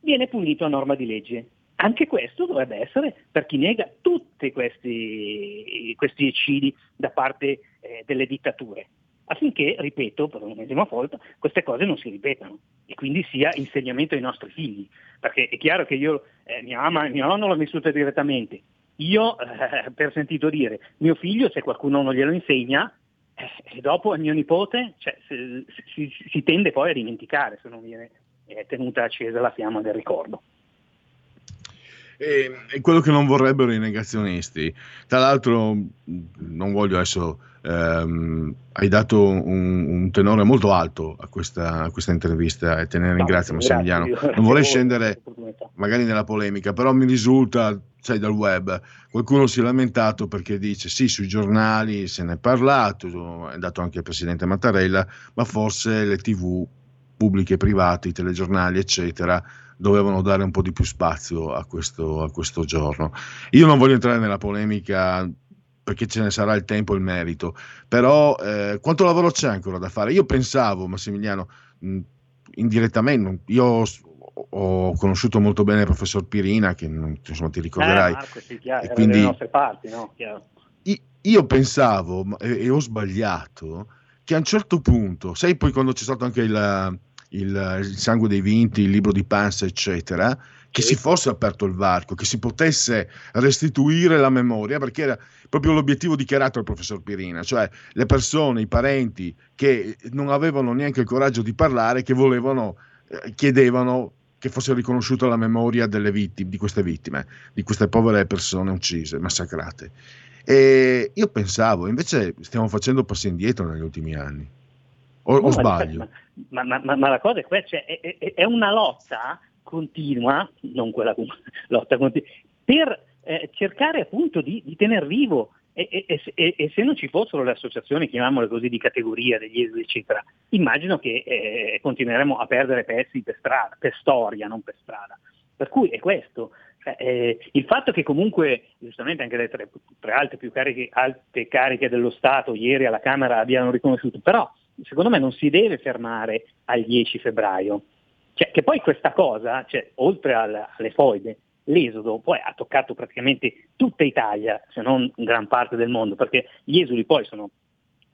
viene punito a norma di legge. Anche questo dovrebbe essere per chi nega tutti questi, questi eccidi da parte eh, delle dittature affinché, ripeto per l'ennesima volta, queste cose non si ripetano e quindi sia insegnamento ai nostri figli. Perché è chiaro che io, eh, mia mamma mio nonno l'ho vissuta direttamente, io eh, per sentito dire, mio figlio se qualcuno non glielo insegna, eh, e dopo a mio nipote cioè, si, si, si, tende poi a dimenticare se non viene eh, tenuta accesa la fiamma del ricordo. E, è quello che non vorrebbero i negazionisti. Tra l'altro, non voglio adesso ehm, hai dato un, un, tenore molto alto a questa, a questa intervista e te ne ringrazio Massimiliano. Non vorrei scendere magari nella polemica, però mi risulta, sai, dal web, qualcuno si è lamentato perché dice sì, sui giornali se ne è parlato, è dato anche il presidente Mattarella, ma forse le tv pubbliche e private, i telegiornali, eccetera, dovevano dare un po' di più spazio a questo, a questo giorno. Io non voglio entrare nella polemica perché ce ne sarà il tempo e il merito. Però eh, quanto lavoro c'è ancora da fare? Io pensavo, Massimiliano, mh, indirettamente, io ho, conosciuto molto bene il professor Pirina, che insomma, ti ricorderai. Eh, Marco, sì, chiaro, e quindi, nostre parti, no? io, io pensavo, e, e, ho sbagliato, che a un certo punto, sai poi quando c'è stato anche il, il, il sangue dei vinti, il libro di Panza, eccetera, che si fosse aperto il varco, che si potesse restituire la memoria, perché era proprio l'obiettivo dichiarato dal professor Pirina, cioè le persone, i parenti che non avevano neanche il coraggio di parlare, che volevano, eh, chiedevano che fosse riconosciuta la memoria delle vittime, di queste vittime, di queste povere persone uccise, massacrate. E io pensavo, invece stiamo facendo passi indietro negli ultimi anni. O, no, o sbaglio? Ma, ma, ma, ma, la cosa è questa, cioè, è, è, è una lotta continua, non quella lotta continua, per eh, cercare appunto di, di tenere vivo e, e, e, e, se non ci fossero le associazioni, chiamiamole così, di categoria, degli esuli, eccetera, immagino che eh, continueremo a perdere pezzi per strada, per storia, non per strada. Per cui è questo. Cioè, eh, il fatto che comunque, giustamente anche le tre, tre alte, più cariche, alte cariche dello Stato ieri alla Camera abbiano riconosciuto, però secondo me non si deve fermare al 10 febbraio. Cioè, che poi questa cosa, cioè, oltre al, alle foibe, l'esodo poi ha toccato praticamente tutta Italia, se non gran parte del mondo, perché gli esuli poi sono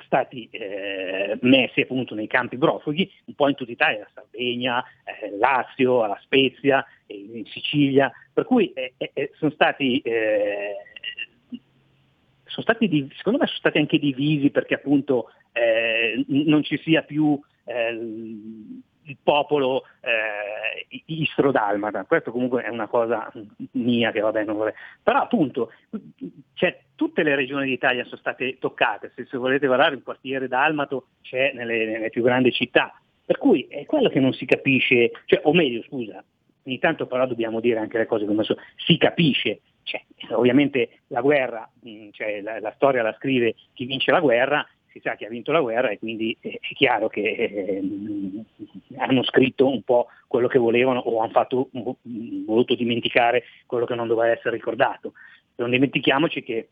stati eh, messi appunto nei campi profughi un po' in tutta Italia, la Sardegna, eh, Lazio, la Spezia, in Sicilia, per cui eh, eh, sono stati, eh, sono stati secondo me sono stati anche divisi perché appunto non ci sia più il popolo eh, istro-dalmata. Questo comunque è una cosa mia che va bene. Però appunto, cioè, tutte le regioni d'Italia sono state toccate, se, se volete guardare il quartiere dalmato c'è nelle, nelle, più grandi città. Per cui è quello che non si capisce, cioè, o meglio scusa, ogni tanto però dobbiamo dire anche le cose come sono, si capisce, cioè, ovviamente la guerra, cioè, la, la storia la scrive chi vince la guerra, si sa che ha vinto la guerra e quindi è chiaro che eh, hanno scritto un po' quello che volevano o hanno fatto, voluto dimenticare quello che non doveva essere ricordato. Non dimentichiamoci che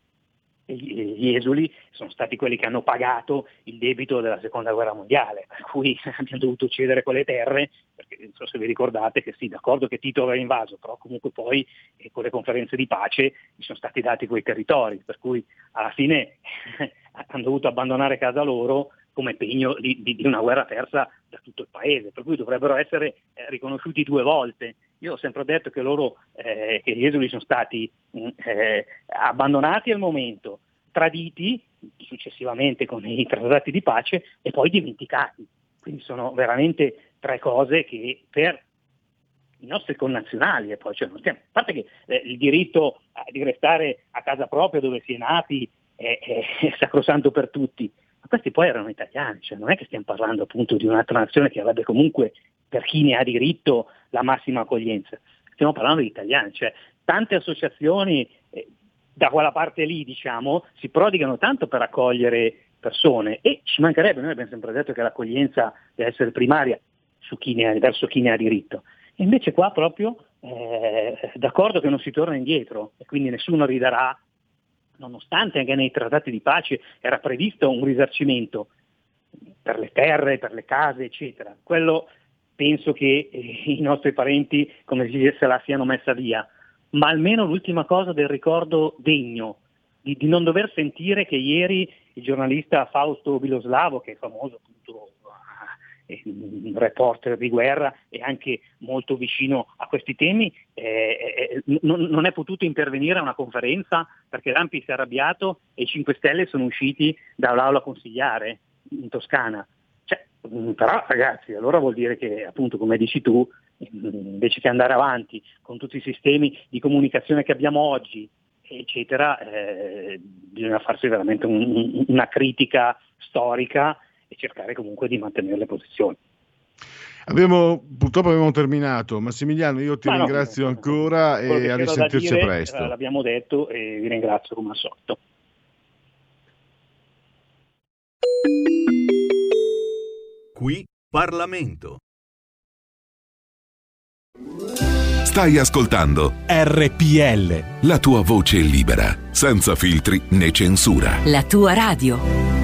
gli esuli sono stati quelli che hanno pagato il debito della seconda guerra mondiale, per cui abbiamo dovuto cedere quelle terre, perché non so se vi ricordate che sì, d'accordo che Tito aveva invaso, però comunque poi eh, con le conferenze di pace gli sono stati dati quei territori, per cui alla fine hanno dovuto abbandonare casa loro come pegno di, di, di, una guerra persa da tutto il paese, per cui dovrebbero essere eh, riconosciuti due volte. Io ho sempre detto che loro, eh, che gli esuli sono stati mm, eh, abbandonati al momento, traditi successivamente con i trattati di pace e poi dimenticati. Quindi sono veramente tre cose che per i nostri connazionali e poi, cioè, stiamo, a parte che eh, il diritto di restare a casa propria dove si è nati è, è, è sacrosanto per tutti, ma questi poi erano italiani, cioè non è che stiamo parlando appunto di un'altra nazione che avrebbe comunque per chi ne ha diritto la massima accoglienza, stiamo parlando di italiani, cioè tante associazioni eh, da quella parte lì diciamo si prodigano tanto per accogliere persone e ci mancherebbe, noi abbiamo sempre detto che l'accoglienza deve essere primaria chi ha, verso chi ne ha diritto, e invece qua proprio eh, d'accordo che non si torna indietro e quindi nessuno ridarà, nonostante anche nei trattati di pace era previsto un risarcimento per le terre, per le case, eccetera. Quello penso che eh, i nostri parenti, come si dice, se la siano messa via, ma almeno l'ultima cosa del ricordo degno, di, di non dover sentire che ieri il giornalista Fausto Biloslavo, che è famoso appunto un reporter di guerra e anche molto vicino a questi temi, eh, eh, non, non, è potuto intervenire a una conferenza perché Rampi si è arrabbiato e i 5 Stelle sono usciti dall'aula consigliare in Toscana. Cioè, mm, però ragazzi, allora vuol dire che appunto come dici tu, invece che andare avanti con tutti i sistemi di comunicazione che abbiamo oggi, eccetera, eh, bisogna farsi veramente un, una critica storica e cercare comunque di mantenere le posizioni. Abbiamo, purtroppo abbiamo terminato. Massimiliano, io ti Ma ringrazio no, ancora e a risentirci dire, presto. Eh, l'abbiamo detto e vi ringrazio come al solito. Qui Parlamento. Stai ascoltando RPL. La tua voce libera, senza filtri né censura. La tua radio.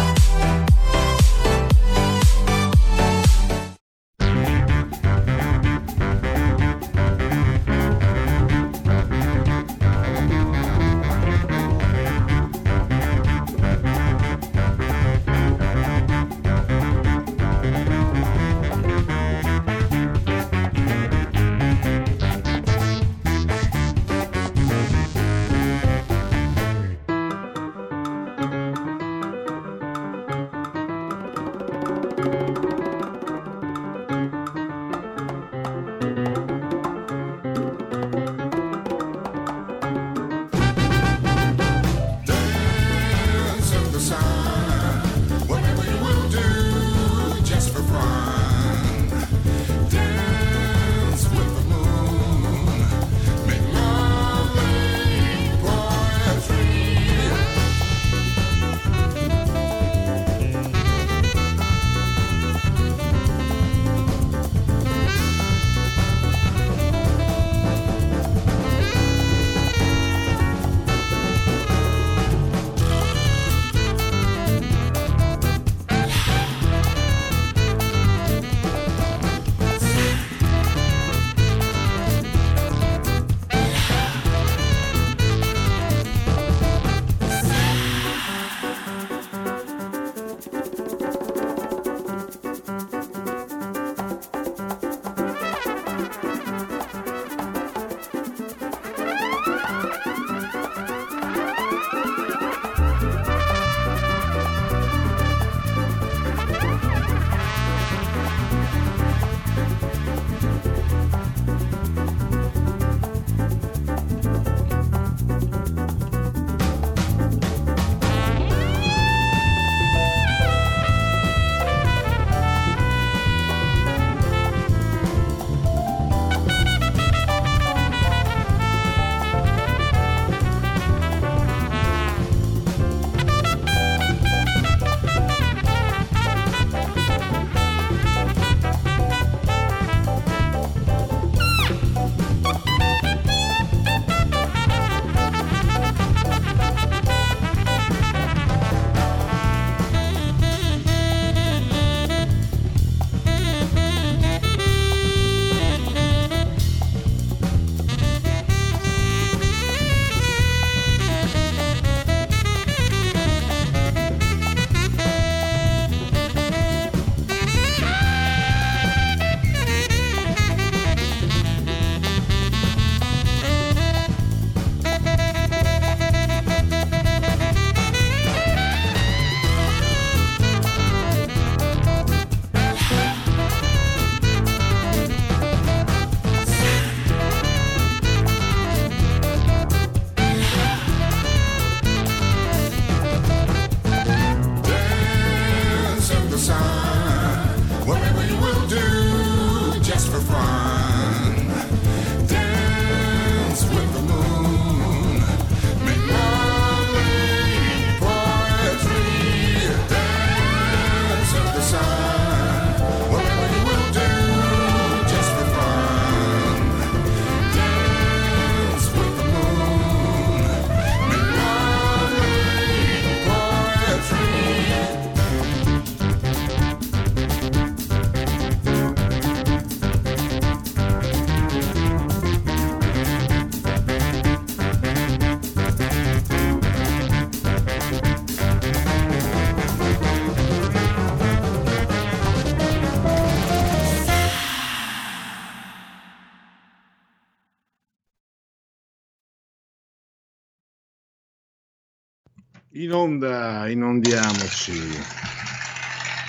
In onda, inondiamoci.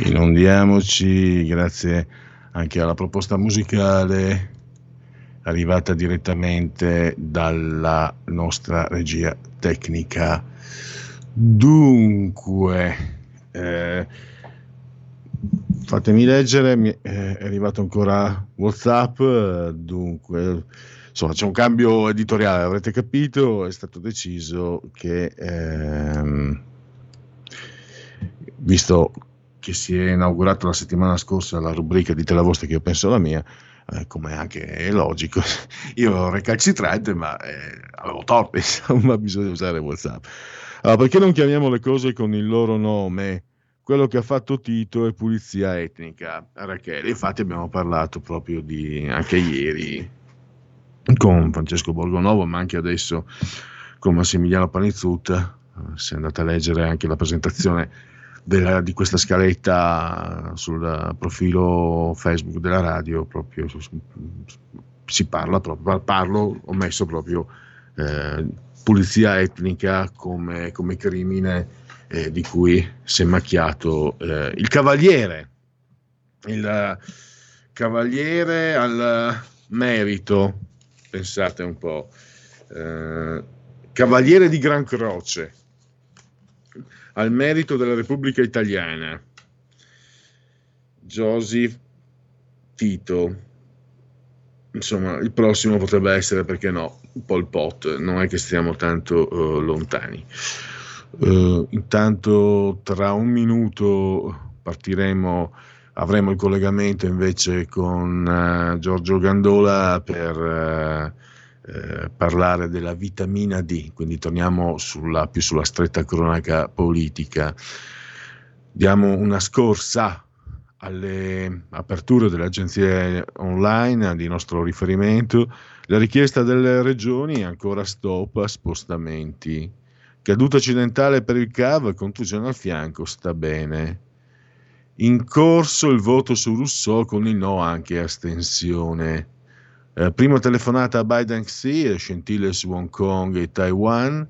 Inondiamoci, grazie anche alla proposta musicale arrivata direttamente dalla nostra regia tecnica. Dunque, eh, fatemi leggere, mi è arrivato ancora WhatsApp, eh, dunque, insomma c'è un cambio editoriale, avrete capito, è stato deciso che, ehm, visto che si è inaugurata la settimana scorsa la rubrica Dite la vostra che io penso la mia, eh, come anche è logico, io ero recalcitrante ma eh, avevo torto, insomma bisogna usare WhatsApp. Allora, perché non chiamiamo le cose con il loro nome? Quello che ha fatto Tito è pulizia etnica, Rachele. Infatti abbiamo parlato proprio di, anche ieri, con Francesco Borgonovo, ma anche adesso con Massimiliano Panizzutta. Se andate a leggere anche la presentazione della- di questa scaletta sul profilo Facebook della radio, proprio si parla proprio, parlo, ho messo proprio eh, pulizia etnica come, come crimine eh, di cui si è macchiato eh, il cavaliere, il eh, cavaliere al merito, pensate un po', eh, cavaliere di Gran Croce al merito della Repubblica Italiana, Joseph Tito. Insomma, il prossimo potrebbe essere, perché no, Pol Pot, non è che stiamo tanto eh, lontani. Eh, intanto tra un minuto partiremo, avremo il collegamento invece con eh, Giorgio Gandola per eh, eh, parlare della vitamina D, quindi torniamo sulla, più sulla stretta cronaca politica. Diamo una scorsa alle aperture delle agenzie online di nostro riferimento. La richiesta delle regioni è ancora stop a spostamenti. Caduta occidentale per il CAV, contusione al fianco, sta bene. In corso il voto su Rousseau con il no anche astensione. Eh, prima telefonata a Biden Xi, scintille su Hong Kong e Taiwan.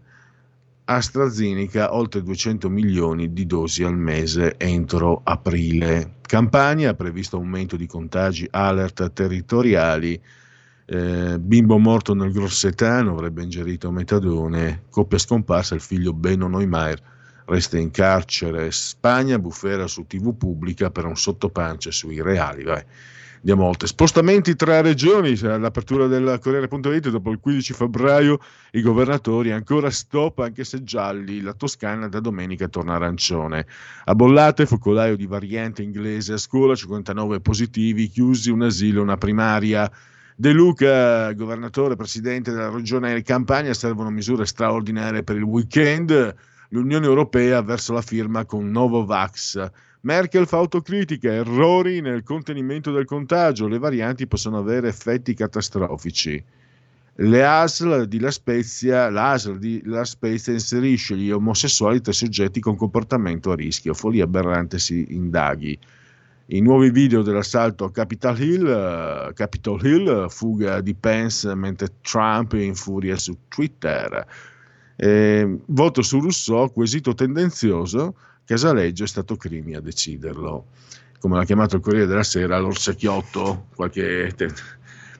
AstraZeneca oltre 200 milioni di dosi al mese entro aprile. Campania ha previsto aumento di contagi, alert territoriali. Eh, bimbo morto nel Grossetano, avrebbe ingerito metadone. Coppia scomparsa, il figlio Beno Neumayer resta in carcere. Spagna, bufera su TV pubblica per un sottopancia sui reali. Vai andiamo oltre. Spostamenti tra regioni, all'apertura del Corriere.it dopo il 15 febbraio i governatori ancora stop anche se gialli, la Toscana da domenica torna arancione. A Bollate focolaio di variante inglese a scuola, 59 positivi, chiusi un asilo, una primaria. De Luca, governatore, presidente della regione Campania, servono misure straordinarie per il weekend. L'Unione Europea verso la firma con Novovax. Merkel fa autocritica, errori nel contenimento del contagio, le varianti possono avere effetti catastrofici. Le ASL di La Spezia, l'ASL di La Spezia inserisce gli omosessuali tra soggetti con comportamento a rischio, follia aberrante si indaghi. I nuovi video dell'assalto a Capitol Hill, eh, Capitol Hill, fuga di Pence mentre Trump infuria su Twitter. Eh, voto su Rousseau, quesito tendenzioso, Casaleggio è stato Crimi a deciderlo. Come l'ha chiamato il Corriere della Sera, l'orsacchiotto, qualche...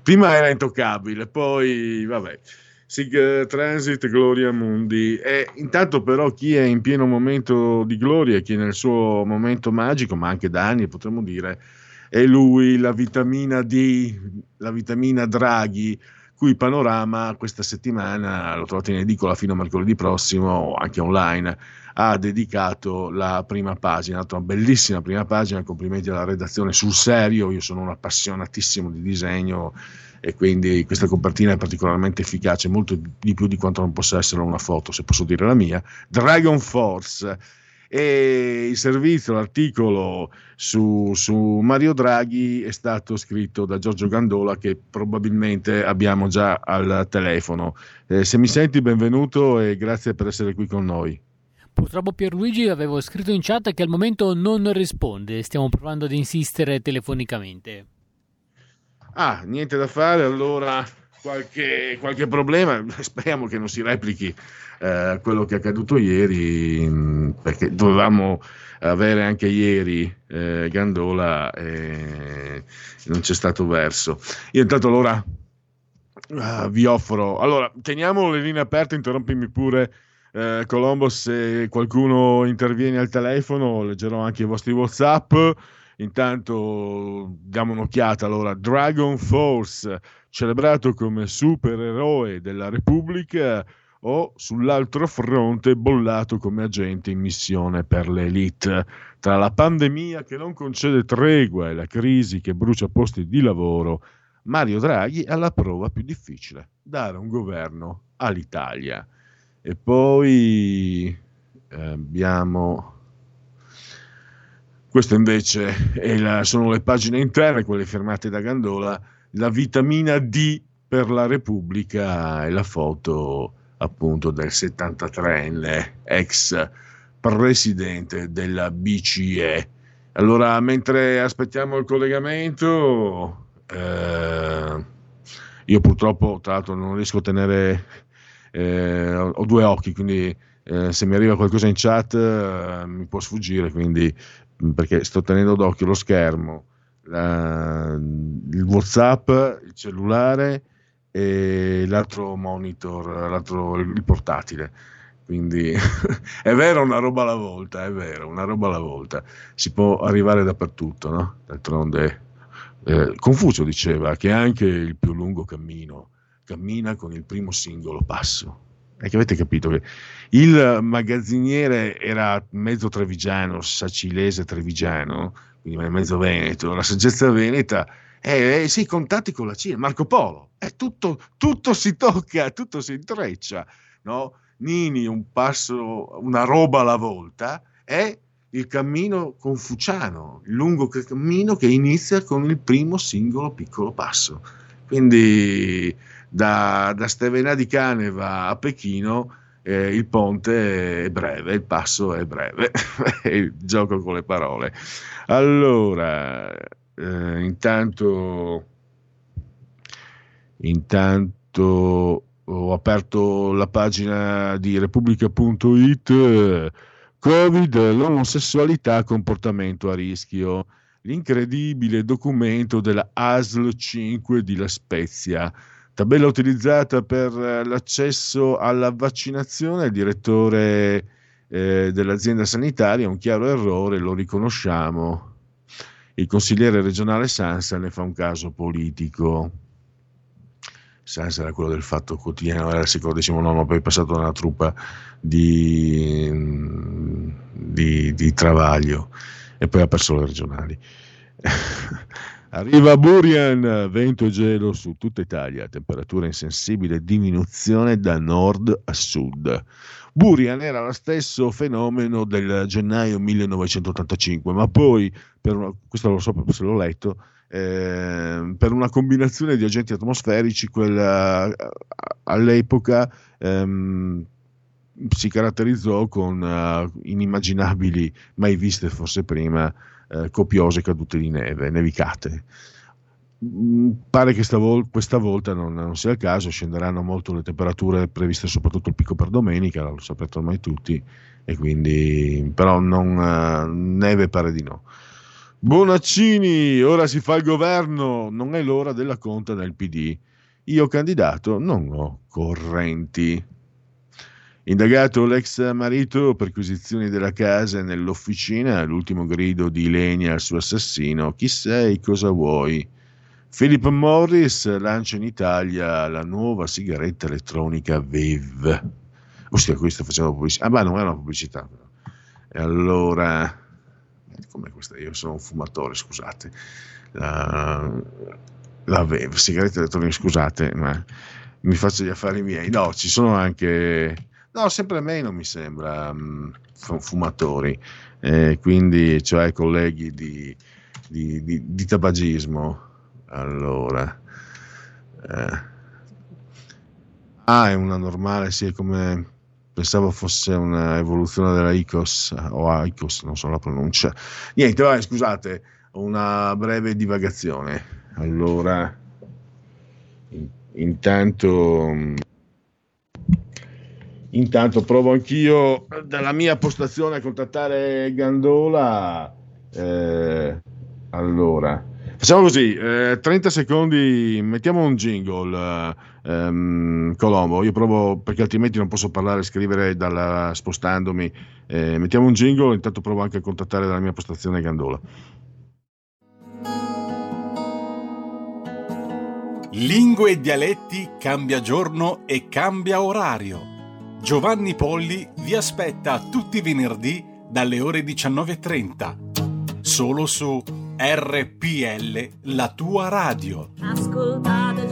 Prima era intoccabile, poi vabbè. Sig eh, Transit, Gloria Mundi. E intanto però chi è in pieno momento di gloria, chi è nel suo momento magico, ma anche da anni potremmo dire, e lui la vitamina D, la vitamina Draghi, cui Panorama questa settimana, lo trovate in edicola fino a mercoledì prossimo anche online, ha dedicato la prima pagina, una bellissima prima pagina, complimenti alla redazione sul serio, io sono un appassionatissimo di disegno e quindi questa copertina è particolarmente efficace, molto di più di quanto non possa essere una foto, se posso dire la mia. Dragon Force e il servizio, l'articolo su, su Mario Draghi è stato scritto da Giorgio Gandola che probabilmente abbiamo già al telefono. Eh, se mi senti benvenuto e grazie per essere qui con noi. Purtroppo Pierluigi avevo scritto in chat che al momento non risponde, stiamo provando ad insistere telefonicamente. Ah, niente da fare, allora qualche, qualche problema, speriamo che non si replichi eh, quello che è accaduto ieri, mh, perché dovevamo avere anche ieri eh, Gandola e non c'è stato verso. Io intanto allora ah, vi offro, allora teniamo le linee aperte, interrompimi pure. Eh, Colombo, se qualcuno interviene al telefono, leggerò anche i vostri WhatsApp. Intanto diamo un'occhiata. Allora, Dragon Force, celebrato come supereroe della Repubblica, o sull'altro fronte bollato come agente in missione per l'elite. Tra la pandemia che non concede tregua e la crisi che brucia posti di lavoro, Mario Draghi ha la prova più difficile, dare un governo all'Italia. E poi abbiamo... Questo invece la- sono le pagine interne, quelle firmate da Gandola, la vitamina D per la Repubblica e la foto appunto del 73enne ex presidente della BCE. Allora, mentre aspettiamo il collegamento, eh, io purtroppo, tra l'altro, non riesco a tenere, eh, ho due occhi, quindi eh, se mi arriva qualcosa in chat eh, mi può sfuggire, quindi mh, perché sto tenendo d'occhio lo schermo, la- il WhatsApp, il cellulare e l'altro monitor, l'altro, il portatile. Quindi è vero, una roba alla volta, è vero, una roba alla volta. Si può arrivare dappertutto, no? D'altronde eh, Confucio diceva che anche il più lungo cammino cammina con il primo singolo passo. E che avete capito che il magazziniere era mezzo trevigiano, sacilese trevigiano, quindi mezzo veneto, la saggezza veneta, eh, eh, sì, contatti con la Cina, Marco Polo, è tutto, tutto si tocca, tutto si intreccia, no? Nini, un passo, una roba alla volta, è il cammino confuciano, il lungo cammino che inizia con il primo singolo piccolo passo. Quindi da, da Stevena di Caneva a Pechino eh, il ponte è breve, il passo è breve, il gioco con le parole. Allora, eh, intanto, intanto ho aperto la pagina di Repubblica.it, Covid, l'omosessualità, comportamento a rischio, l'incredibile documento della ASL 5 di La Spezia, tabella utilizzata per l'accesso alla vaccinazione, il direttore eh, dell'azienda sanitaria, un chiaro errore, lo riconosciamo. Il consigliere regionale Sansa ne fa un caso politico. Sansa era quello del fatto quotidiano, era il secolo XIX, poi è passato una truppa di, di, di Travaglio e poi ha perso le regionali. Arriva Burian, vento e gelo su tutta Italia, temperatura insensibile, diminuzione da nord a sud. Burian era lo stesso fenomeno del gennaio 1985, ma poi, una- questo lo so se l'ho letto, eh, per una combinazione di agenti atmosferici, quella, all'epoca ehm, si caratterizzò con eh, inimmaginabili, mai viste forse prima, eh, copiose cadute di neve, nevicate. Mm, Pare che stavol- questa volta non, non sia il caso, scenderanno molto le temperature previste soprattutto il picco per domenica, lo sapete ormai tutti, e quindi però non, eh, neve pare di no. Bonaccini, ora si fa il governo, non è l'ora della conta del PD. Io candidato non ho correnti. Indagato l'ex marito, perquisizioni della casa e nell'officina, l'ultimo grido di Ilenia al suo assassino, chi sei, cosa vuoi? Philip Morris lancia in Italia la nuova sigaretta elettronica Viv. Ostia, qui sto facendo pubblicità. Ah, ma non è una pubblicità. E allora, come questa? Io sono un fumatore, scusate. La, la Viv, sigaretta elettronica, scusate, ma mi faccio gli affari miei. No, ci sono anche... No, sempre meno mi sembra, mh, fu- fumatori. Eh, quindi, cioè, colleghi di, di- di- di tabagismo. Allora... eh. Ah, è una normale, sì, è come... Pensavo fosse un'evoluzione della ICOS o ICOS, non so la pronuncia. Niente, vai, scusate, una breve divagazione. Allora, in- intanto, intanto provo anch'io dalla mia postazione a contattare Gandola. Eh, allora, facciamo così: eh, 30 secondi, mettiamo un jingle. ehm, Colombo, io provo perché altrimenti non posso parlare e scrivere dalla- spostandomi. Eh, mettiamo un jingle, intanto provo anche a contattare dalla mia postazione Gandola. Lingue e dialetti cambia giorno e cambia orario. Giovanni Polli vi aspetta tutti i venerdì dalle ore 19.30. Solo su RPL, la tua radio. Ascoltate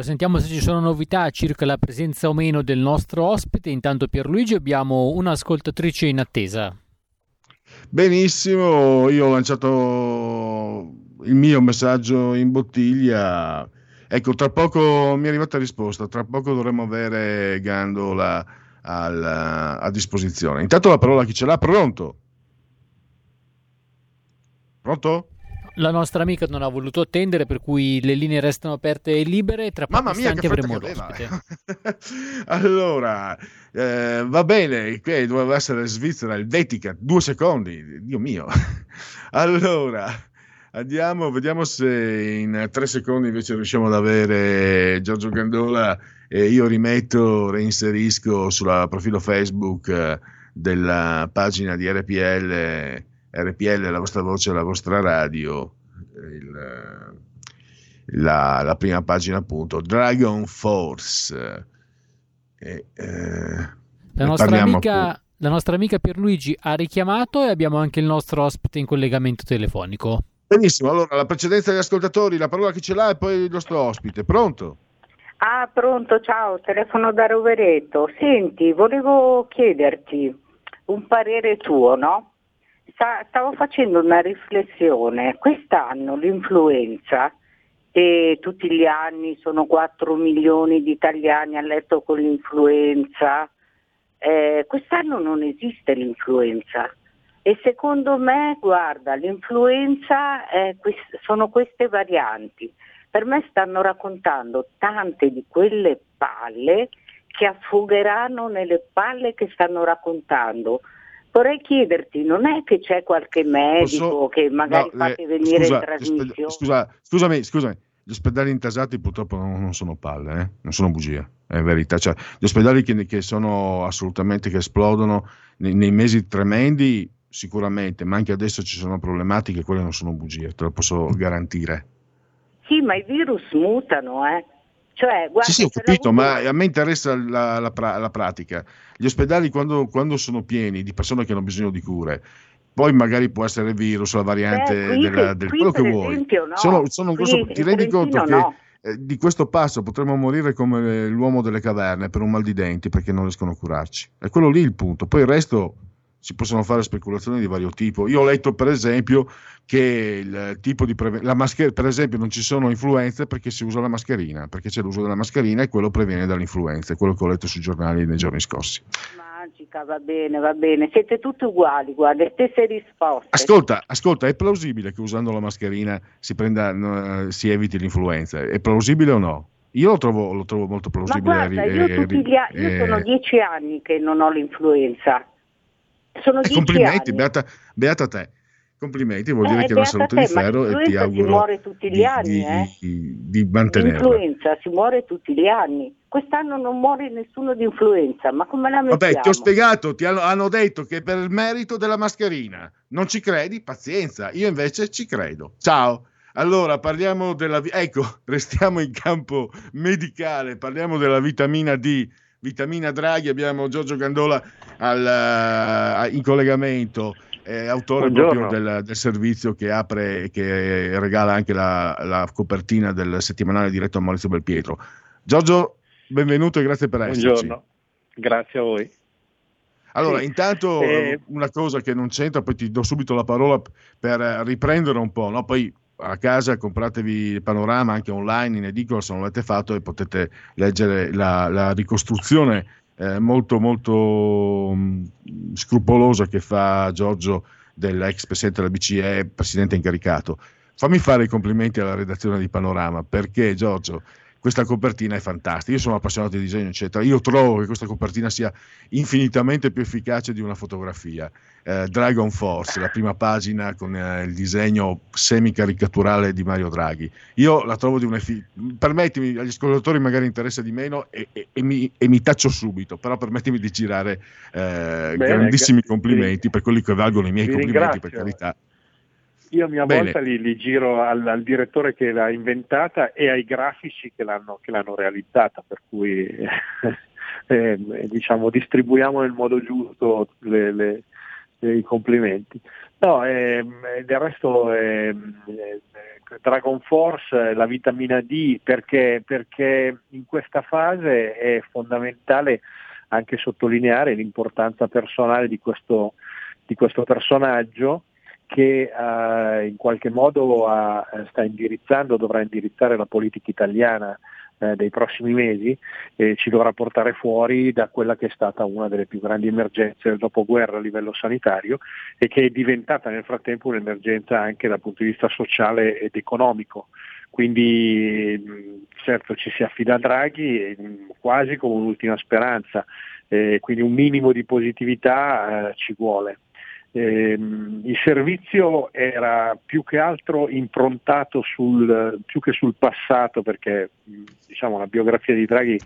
Ora sentiamo se ci sono novità circa la presenza o meno del nostro ospite. Intanto Pierluigi abbiamo un'ascoltatrice in attesa. Benissimo, io ho lanciato il mio messaggio in bottiglia. Ecco, tra poco mi è arrivata risposta, tra poco dovremo avere Gandola al- a disposizione. Intanto la parola a chi ce l'ha, pronto? Pronto? La nostra amica non ha voluto attendere, per cui le linee restano aperte e libere. Tra pochi Mamma mia, che avremo che l'ospite. Allora, eh, va bene, qui doveva essere Svizzera, il Vatican, due secondi, Dio mio. Allora, andiamo, vediamo se in tre secondi invece riusciamo ad avere Giorgio Gandola e io rimetto, reinserisco sul profilo Facebook eh, della pagina di RPL, RPL, la vostra voce, la vostra radio, il, la, la prima pagina appunto, Dragon Force. E, eh, La nostra, parliamo amica, la nostra amica Pierluigi ha richiamato e abbiamo anche il nostro ospite in collegamento telefonico. Benissimo, allora la precedenza degli ascoltatori, la parola chi ce l'ha e poi il nostro ospite. Pronto? Ah, pronto, ciao, telefono da Rovereto. Senti, volevo chiederti un parere tuo, no? Sta- stavo facendo una riflessione. Quest'anno l'influenza, e tutti gli anni sono 4 milioni di italiani a letto con l'influenza, eh, quest'anno non esiste l'influenza. E secondo me, guarda, l'influenza è sono queste varianti. Per me stanno raccontando tante di quelle palle che affogheranno nelle palle che stanno raccontando. Vorrei chiederti, non è che c'è qualche medico Posso- che magari no, fate eh, venire scusa, in trasmissione? Scusa, scusami, scusami. Gli ospedali intasati purtroppo non, non sono palle, eh? non sono bugie, è verità. Cioè, gli ospedali che, che sono assolutamente che esplodono nei, nei mesi tremendi sicuramente, ma anche adesso ci sono problematiche, quelle non sono bugie, te lo posso garantire. Sì, ma i virus mutano, eh. Cioè, guarda, Sì, sì, ho capito, avuto- ma a me interessa la, la pra- la pratica. Gli ospedali quando, quando sono pieni di persone che hanno bisogno di cure, poi magari può essere il virus, la variante Beh, qui- della- del qui quello che vuoi. no. Sono, sono Qui grosso- ti rendi conto che no. eh, di questo passo potremmo morire come l'uomo delle caverne per un mal di denti perché non riescono a curarci. È quello lì il punto. Poi il resto si possono fare speculazioni di vario tipo. Io ho letto, per esempio, che il tipo di preve- la mascher- per esempio, non ci sono influenze perché si usa la mascherina, perché c'è l'uso della mascherina e quello previene dall'influenza, è quello che ho letto sui giornali nei giorni scorsi. Magica, va bene, va bene. Siete tutti uguali, guarda, le stesse risposte. Ascolta, ascolta, è plausibile che usando la mascherina si, prenda, no, eh, si eviti l'influenza? È plausibile o no? Io lo trovo, lo trovo molto Ma plausibile. guarda, eh, io, eh, gli io eh, sono dieci anni che non ho l'influenza. Sono eh, complimenti, beata, beata te. Complimenti, vuol Eh, dire che è una salute te, di ferro e ti l'influenza si auguro muore tutti gli di, anni, di- eh. di- di mantenerla. L'influenza si muore tutti gli anni. Quest'anno non muore nessuno di influenza, ma come la mettiamo? Vabbè, ti ho spiegato, ti hanno, hanno detto che per il merito della mascherina. Non ci credi? Pazienza, io invece ci credo. Ciao. Allora, parliamo della... Ecco, restiamo in campo medicale, parliamo della vitamina D. Vitamina Draghi, abbiamo Giorgio Gandola al, eh, in collegamento, eh, autore Buongiorno. proprio del, del servizio che apre e che regala anche la, la copertina del settimanale diretto a Maurizio Belpietro. Giorgio, benvenuto e grazie per esserci. Buongiorno, grazie a voi. Allora, Sì. intanto Eh, una cosa che non c'entra, poi ti do subito la parola per riprendere un po', no? Poi a casa compratevi il panorama anche online in edicola se non l'avete fatto e potete leggere la, la ricostruzione eh, molto molto mh, scrupolosa che fa Giorgio dell'ex presidente della BCE, presidente incaricato. Fammi fare i complimenti alla redazione di Panorama perché Giorgio questa copertina è fantastica. Io sono appassionato di disegno, eccetera. Io trovo che questa copertina sia infinitamente più efficace di una fotografia. Eh, Dragon Force, la prima pagina con eh, il disegno semi-caricaturale di Mario Draghi. Io la trovo di un Permettimi, agli ascoltatori magari interessa di meno e, e- e mi, e mi taccio subito, però permettimi di girare eh, grandissimi gra- complimenti per quelli che valgono i miei vi complimenti, per ringrazio. carità. Io a mia Bene. volta li, li giro al, al direttore che l'ha inventata e ai grafici che l'hanno, che l'hanno realizzata, per cui eh, diciamo, distribuiamo nel modo giusto le- le- i complimenti. No, ehm, del resto ehm, eh, Dragon Force, eh, la vitamina D, perché, perché in questa fase è fondamentale anche sottolineare l'importanza personale di questo, di questo personaggio che eh, in qualche modo ha- sta indirizzando, dovrà indirizzare la politica italiana eh, dei prossimi mesi e ci dovrà portare fuori da quella che è stata una delle più grandi emergenze del dopoguerra a livello sanitario e che è diventata nel frattempo un'emergenza anche dal punto di vista sociale ed economico. Quindi certo ci si affida a Draghi quasi come un'ultima speranza, eh, quindi un minimo di positività eh, ci vuole. Ehm, il servizio era più che altro improntato sul, più che sul passato perché diciamo, la biografia di Draghi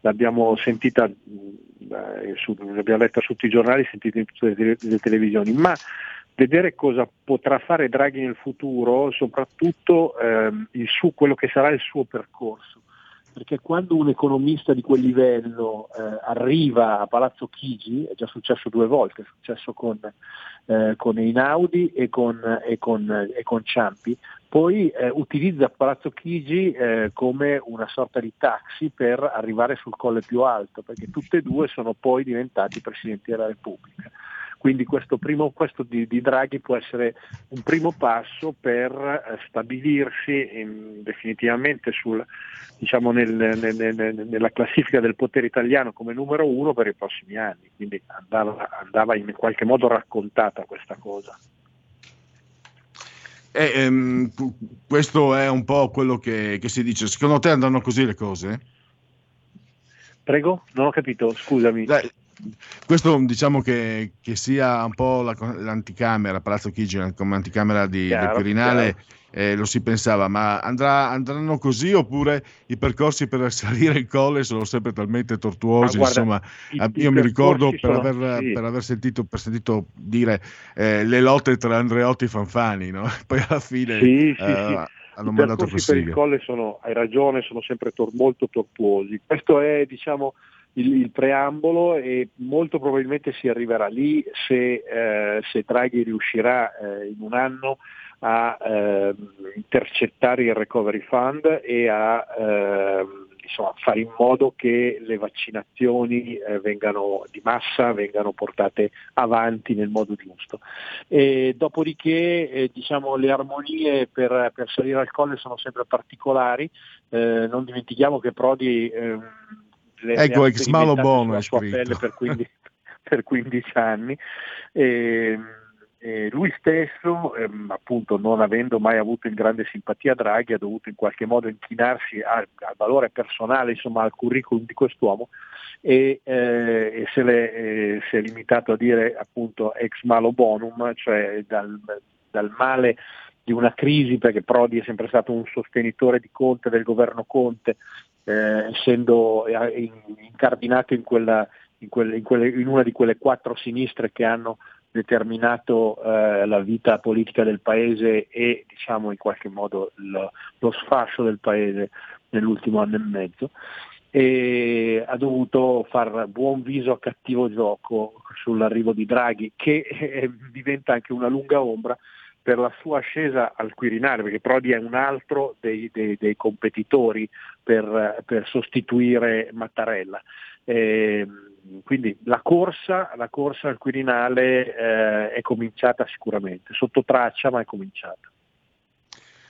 l'abbiamo sentita, eh, su- l'abbiamo letta su tutti i giornali, sentita in tutte le, tele- le televisioni, ma vedere cosa potrà fare Draghi nel futuro, soprattutto il suo- quello che sarà il suo percorso perché quando un economista di quel livello eh, arriva a Palazzo Chigi, è già successo due volte, è successo con, eh, con Einaudi e con, e con- e con Ciampi, poi eh, utilizza Palazzo Chigi eh, come una sorta di taxi per arrivare sul colle più alto, perché tutte e due sono poi diventati Presidenti della Repubblica. Quindi questo, primo, questo di, di Draghi può essere un primo passo per eh, stabilirsi in- definitivamente sul, diciamo, nel- nel- nel- nella classifica del potere italiano come numero uno per i prossimi anni. Quindi andava, andava in qualche modo raccontata questa cosa. Eh, ehm, questo è un po' quello che, che si dice. Secondo te andranno così le cose? Prego? Non ho capito, scusami. Questo diciamo che, che sia un po' la, l'anticamera, Palazzo Chigi come anticamera di, Chiaro, del Quirinale, eh, lo si pensava, ma andrà- andranno così oppure i percorsi per salire il colle sono sempre talmente tortuosi? Guarda, insomma, i- i io mi ricordo per sono- aver, sì. per aver sentito, per sentito dire eh, le lotte tra Andreotti e Fanfani, no? poi alla fine Sì, sì, eh, hanno I mandato percorsi per il colle sono, hai ragione, sono sempre tor- molto tortuosi. Questo è diciamo, il, il preambolo e molto probabilmente si arriverà lì se, eh, se Draghi riuscirà eh, in un anno a ehm, intercettare il recovery fund e a ehm, insomma, fare in modo che le vaccinazioni eh, vengano di massa, vengano portate avanti nel modo giusto. E dopodiché eh, diciamo, le armonie per, per salire al colle sono sempre particolari, Eh, non dimentichiamo che Prodi ehm, le, le Ecco, ha ex malo bono sulla sua pelle per 15, per 15 anni. E, e lui stesso, ehm, appunto non avendo mai avuto in grande simpatia Draghi, ha dovuto in qualche modo inchinarsi al, al valore personale, insomma al curriculum di quest'uomo e, eh, e se, l'è, eh, si è limitato a dire appunto ex malo bonum, cioè dal, dal male di una crisi, perché Prodi è sempre stato un sostenitore di Conte, del governo Conte, eh, essendo eh, in- incardinato in, quella, in, quelle- in quelle- in una di quelle quattro sinistre che hanno determinato eh, la vita politica del paese e diciamo in qualche modo lo, lo sfascio del paese nell'ultimo anno e mezzo e ha dovuto far buon viso a cattivo gioco sull'arrivo di Draghi che eh, diventa anche una lunga ombra per la sua ascesa al Quirinale, perché Prodi è un altro dei, dei- dei competitori per, per sostituire Mattarella. Ehm, quindi la corsa, la corsa al Quirinale eh, è cominciata sicuramente, sotto traccia ma è cominciata.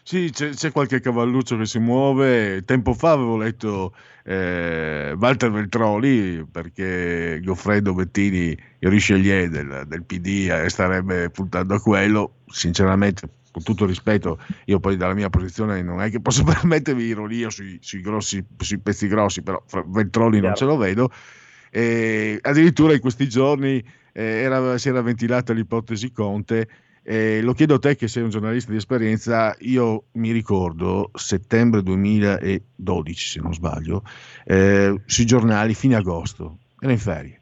Sì, c'è, c'è qualche cavalluccio che si muove. Tempo fa avevo letto eh, Walter Veltroni perché Goffredo Bettini, il del, del PD, eh, starebbe puntando a quello. Sinceramente, con tutto rispetto, io poi dalla mia posizione non è che posso permettermi ironia sui, sui grossi, sui pezzi grossi, però fra Veltroni non ce lo vedo. E addirittura in questi giorni eh, era- si era ventilata l'ipotesi Conte. Eh, lo chiedo a te che sei un giornalista di esperienza, io mi ricordo settembre 2012 se non sbaglio, eh, sui giornali fine agosto, era in ferie,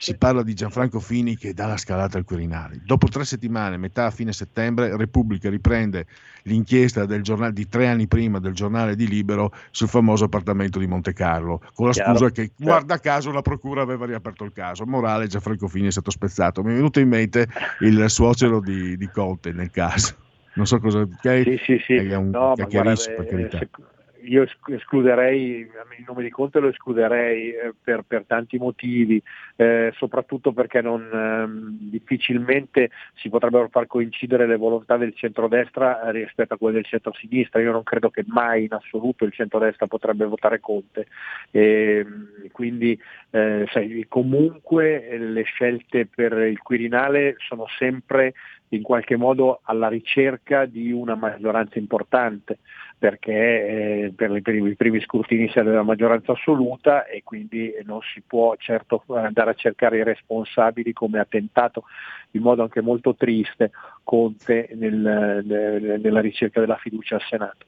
si parla di Gianfranco Fini che dà la scalata al Quirinale. Dopo tre settimane, metà a fine settembre, Repubblica riprende l'inchiesta del giornale, di tre anni prima del giornale di Libero sul famoso appartamento di Monte Carlo, con la Chiaro, scusa che guarda caso la procura aveva riaperto il caso. Morale, Gianfranco Fini è stato spezzato. Mi è venuto in mente il suocero di, di Conte nel caso. Non so cosa... ok? Sì, sì, sì. È un No, guarda, per eh, carità. sec- io esc- escluderei, il nome di Conte lo escluderei eh, per, per tanti motivi, eh, soprattutto perché non, ehm, difficilmente si potrebbero far coincidere le volontà del centrodestra eh, rispetto a quelle del centrosinistra. Io non credo che mai in assoluto il centrodestra potrebbe votare Conte. E, quindi eh, sai, comunque eh, le scelte per il Quirinale sono sempre in qualche modo alla ricerca di una maggioranza importante perché eh, per, i primi, i primi scrutini serve la maggioranza assoluta e quindi non si può certo andare a cercare i responsabili come ha tentato in modo anche molto triste Conte nel- nel- nella ricerca della fiducia al Senato.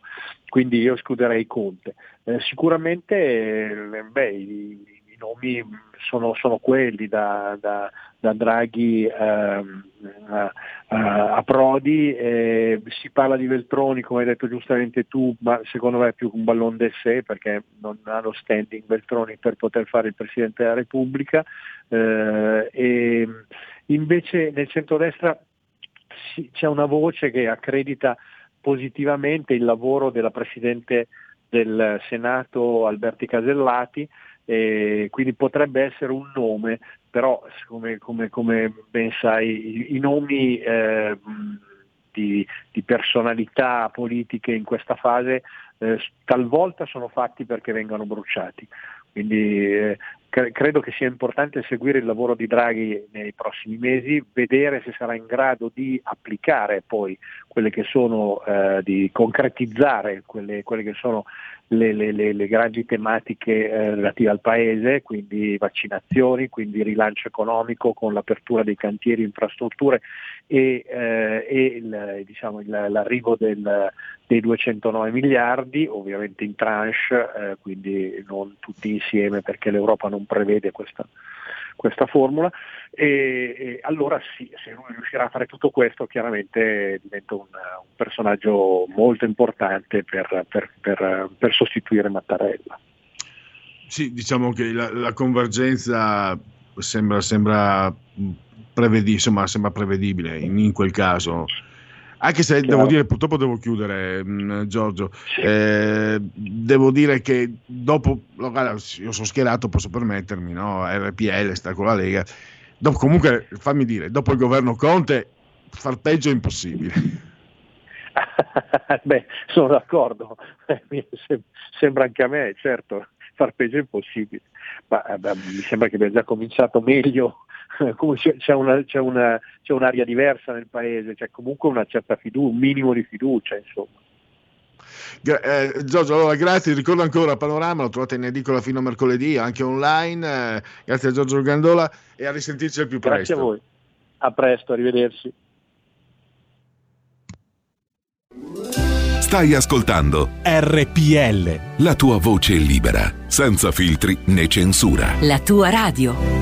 Quindi io escluderei Conte. Eh, sicuramente eh, beh, i nomi sono, sono quelli da, da- da Draghi ehm, a, a- Prodi, eh, si parla di Veltroni come hai detto giustamente tu, ma secondo me è più un ballon d'essè perché non ha lo standing Veltroni per poter fare il Presidente della Repubblica eh, e invece nel centrodestra sì, c'è una voce che accredita positivamente il lavoro della Presidente del Senato Alberti Casellati, e quindi potrebbe essere un nome, però come, come- come ben sai i, i nomi eh, di, di personalità politiche in questa fase eh, talvolta sono fatti perché vengano bruciati. Quindi eh, cre- credo che sia importante seguire il lavoro di Draghi nei prossimi mesi, vedere se sarà in grado di applicare poi quelle che sono, eh, di concretizzare quelle, quelle che sono le, le- le- le grandi tematiche eh, relative al paese, quindi vaccinazioni, quindi rilancio economico con l'apertura dei cantieri, infrastrutture e, eh, e il- diciamo, il- l'arrivo del- dei 209 miliardi, ovviamente in tranche, eh, quindi non tutti insieme perché l'Europa non prevede questa, questa formula e, e allora sì, se lui riuscirà a fare tutto questo chiaramente diventa un, un personaggio molto importante per, per- per- per sostituire Mattarella. Sì, diciamo che la, la convergenza sembra, sembra, prevedi- insomma, sembra prevedibile in, in quel caso. Anche se devo dire, purtroppo devo chiudere, mh, Giorgio, eh, devo dire che dopo, guarda, io sono schierato, posso permettermi, no? RPL sta con la Lega, dopo, comunque fammi dire, dopo il governo Conte far peggio è impossibile. Beh, sono d'accordo, Eh, sembra anche a me, certo, far peggio è impossibile, ma eh, beh, mi sembra che abbia già cominciato meglio, c'è, c'è una- c'è una- c'è un'aria diversa nel paese, c'è comunque una certa fiducia, un minimo di fiducia, insomma. Gra- eh, Giorgio, allora grazie, ricordo ancora Panorama, lo trovate in edicola fino a mercoledì, anche online, eh, grazie a Giorgio Gandola e a risentirci al più Grazie presto. a voi, a presto, arrivederci. Stai ascoltando RPL. la tua voce libera, senza filtri né censura. La tua radio.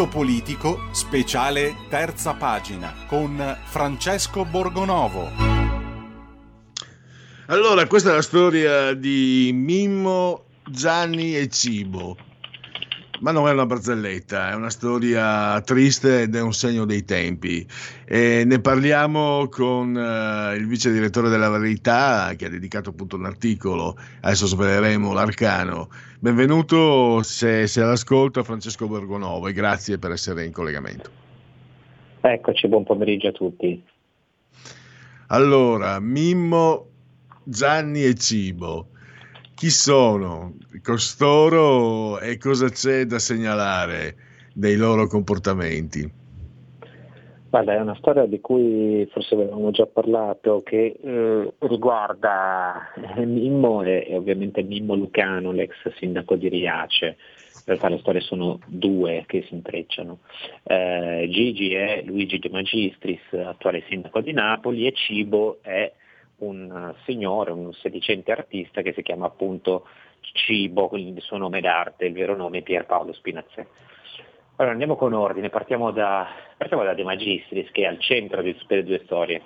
Punto politico, speciale terza pagina con Francesco Borgonovo. Allora, questa è la storia di Mimmo, Gianni e Cibo. Ma non è una barzelletta, è una storia triste ed è un segno dei tempi. E ne parliamo con eh, il vice direttore della Verità che ha dedicato appunto un articolo, adesso sveleremo l'arcano. Benvenuto se, se all'ascolto Francesco Borgonovo e grazie per essere in collegamento. Eccoci, buon pomeriggio a tutti. Allora, Mimmo, Gianni e Cibo. Chi sono costoro e cosa c'è da segnalare dei loro comportamenti? Guarda, è una storia di cui forse avevamo già parlato, che eh, riguarda Mimmo e, e, ovviamente Mimmo Lucano, l'ex sindaco di Riace. In realtà le storie sono due che si intrecciano. Eh, Gigi è Luigi De Magistris, attuale sindaco di Napoli, e Cibo è un signore, un sedicente artista che si chiama appunto Cibo, il suo nome d'arte, il vero nome è Pierpaolo Spinazze. Allora andiamo con ordine, partiamo da, partiamo da De Magistris che è al centro di tutte le due storie.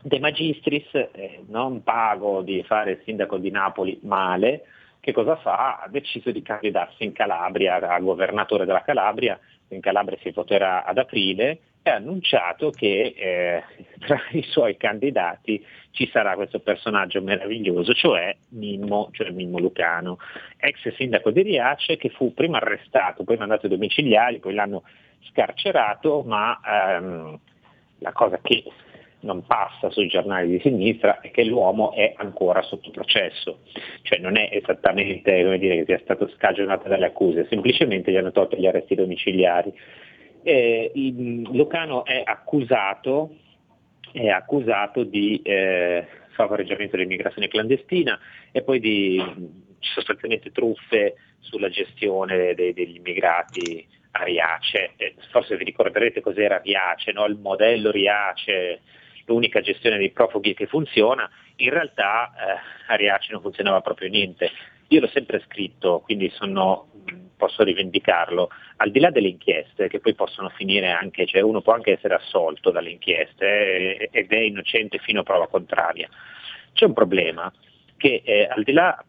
De Magistris, eh, non pago di fare il sindaco di Napoli male, che cosa fa? Ha deciso di candidarsi in Calabria, a governatore della Calabria, in Calabria si voterà ad aprile, ha annunciato che eh, tra i suoi candidati ci sarà questo personaggio meraviglioso, cioè Mimmo, cioè Mimmo Lucano, ex sindaco di Riace che fu prima arrestato, poi mandato ai domiciliari, poi l'hanno scarcerato, ma ehm, la cosa che non passa sui giornali di sinistra è che l'uomo è ancora sotto processo, cioè non è esattamente come dire, che sia stato scagionato dalle accuse, semplicemente gli hanno tolto gli arresti domiciliari. Eh, Lucano è accusato è accusato di eh, favoreggiamento dell'immigrazione clandestina e poi di sostanzialmente truffe sulla gestione dei, degli immigrati a Riace. Eh, forse vi ricorderete cos'era Riace, no? il modello Riace, l'unica gestione dei profughi che funziona. In realtà eh, a Riace non funzionava proprio niente. Io l'ho sempre scritto, quindi sono posso rivendicarlo, al di là delle inchieste che poi possono finire anche, cioè uno può anche essere assolto dalle inchieste eh, ed è innocente fino a prova contraria. C'è un problema che eh, al di là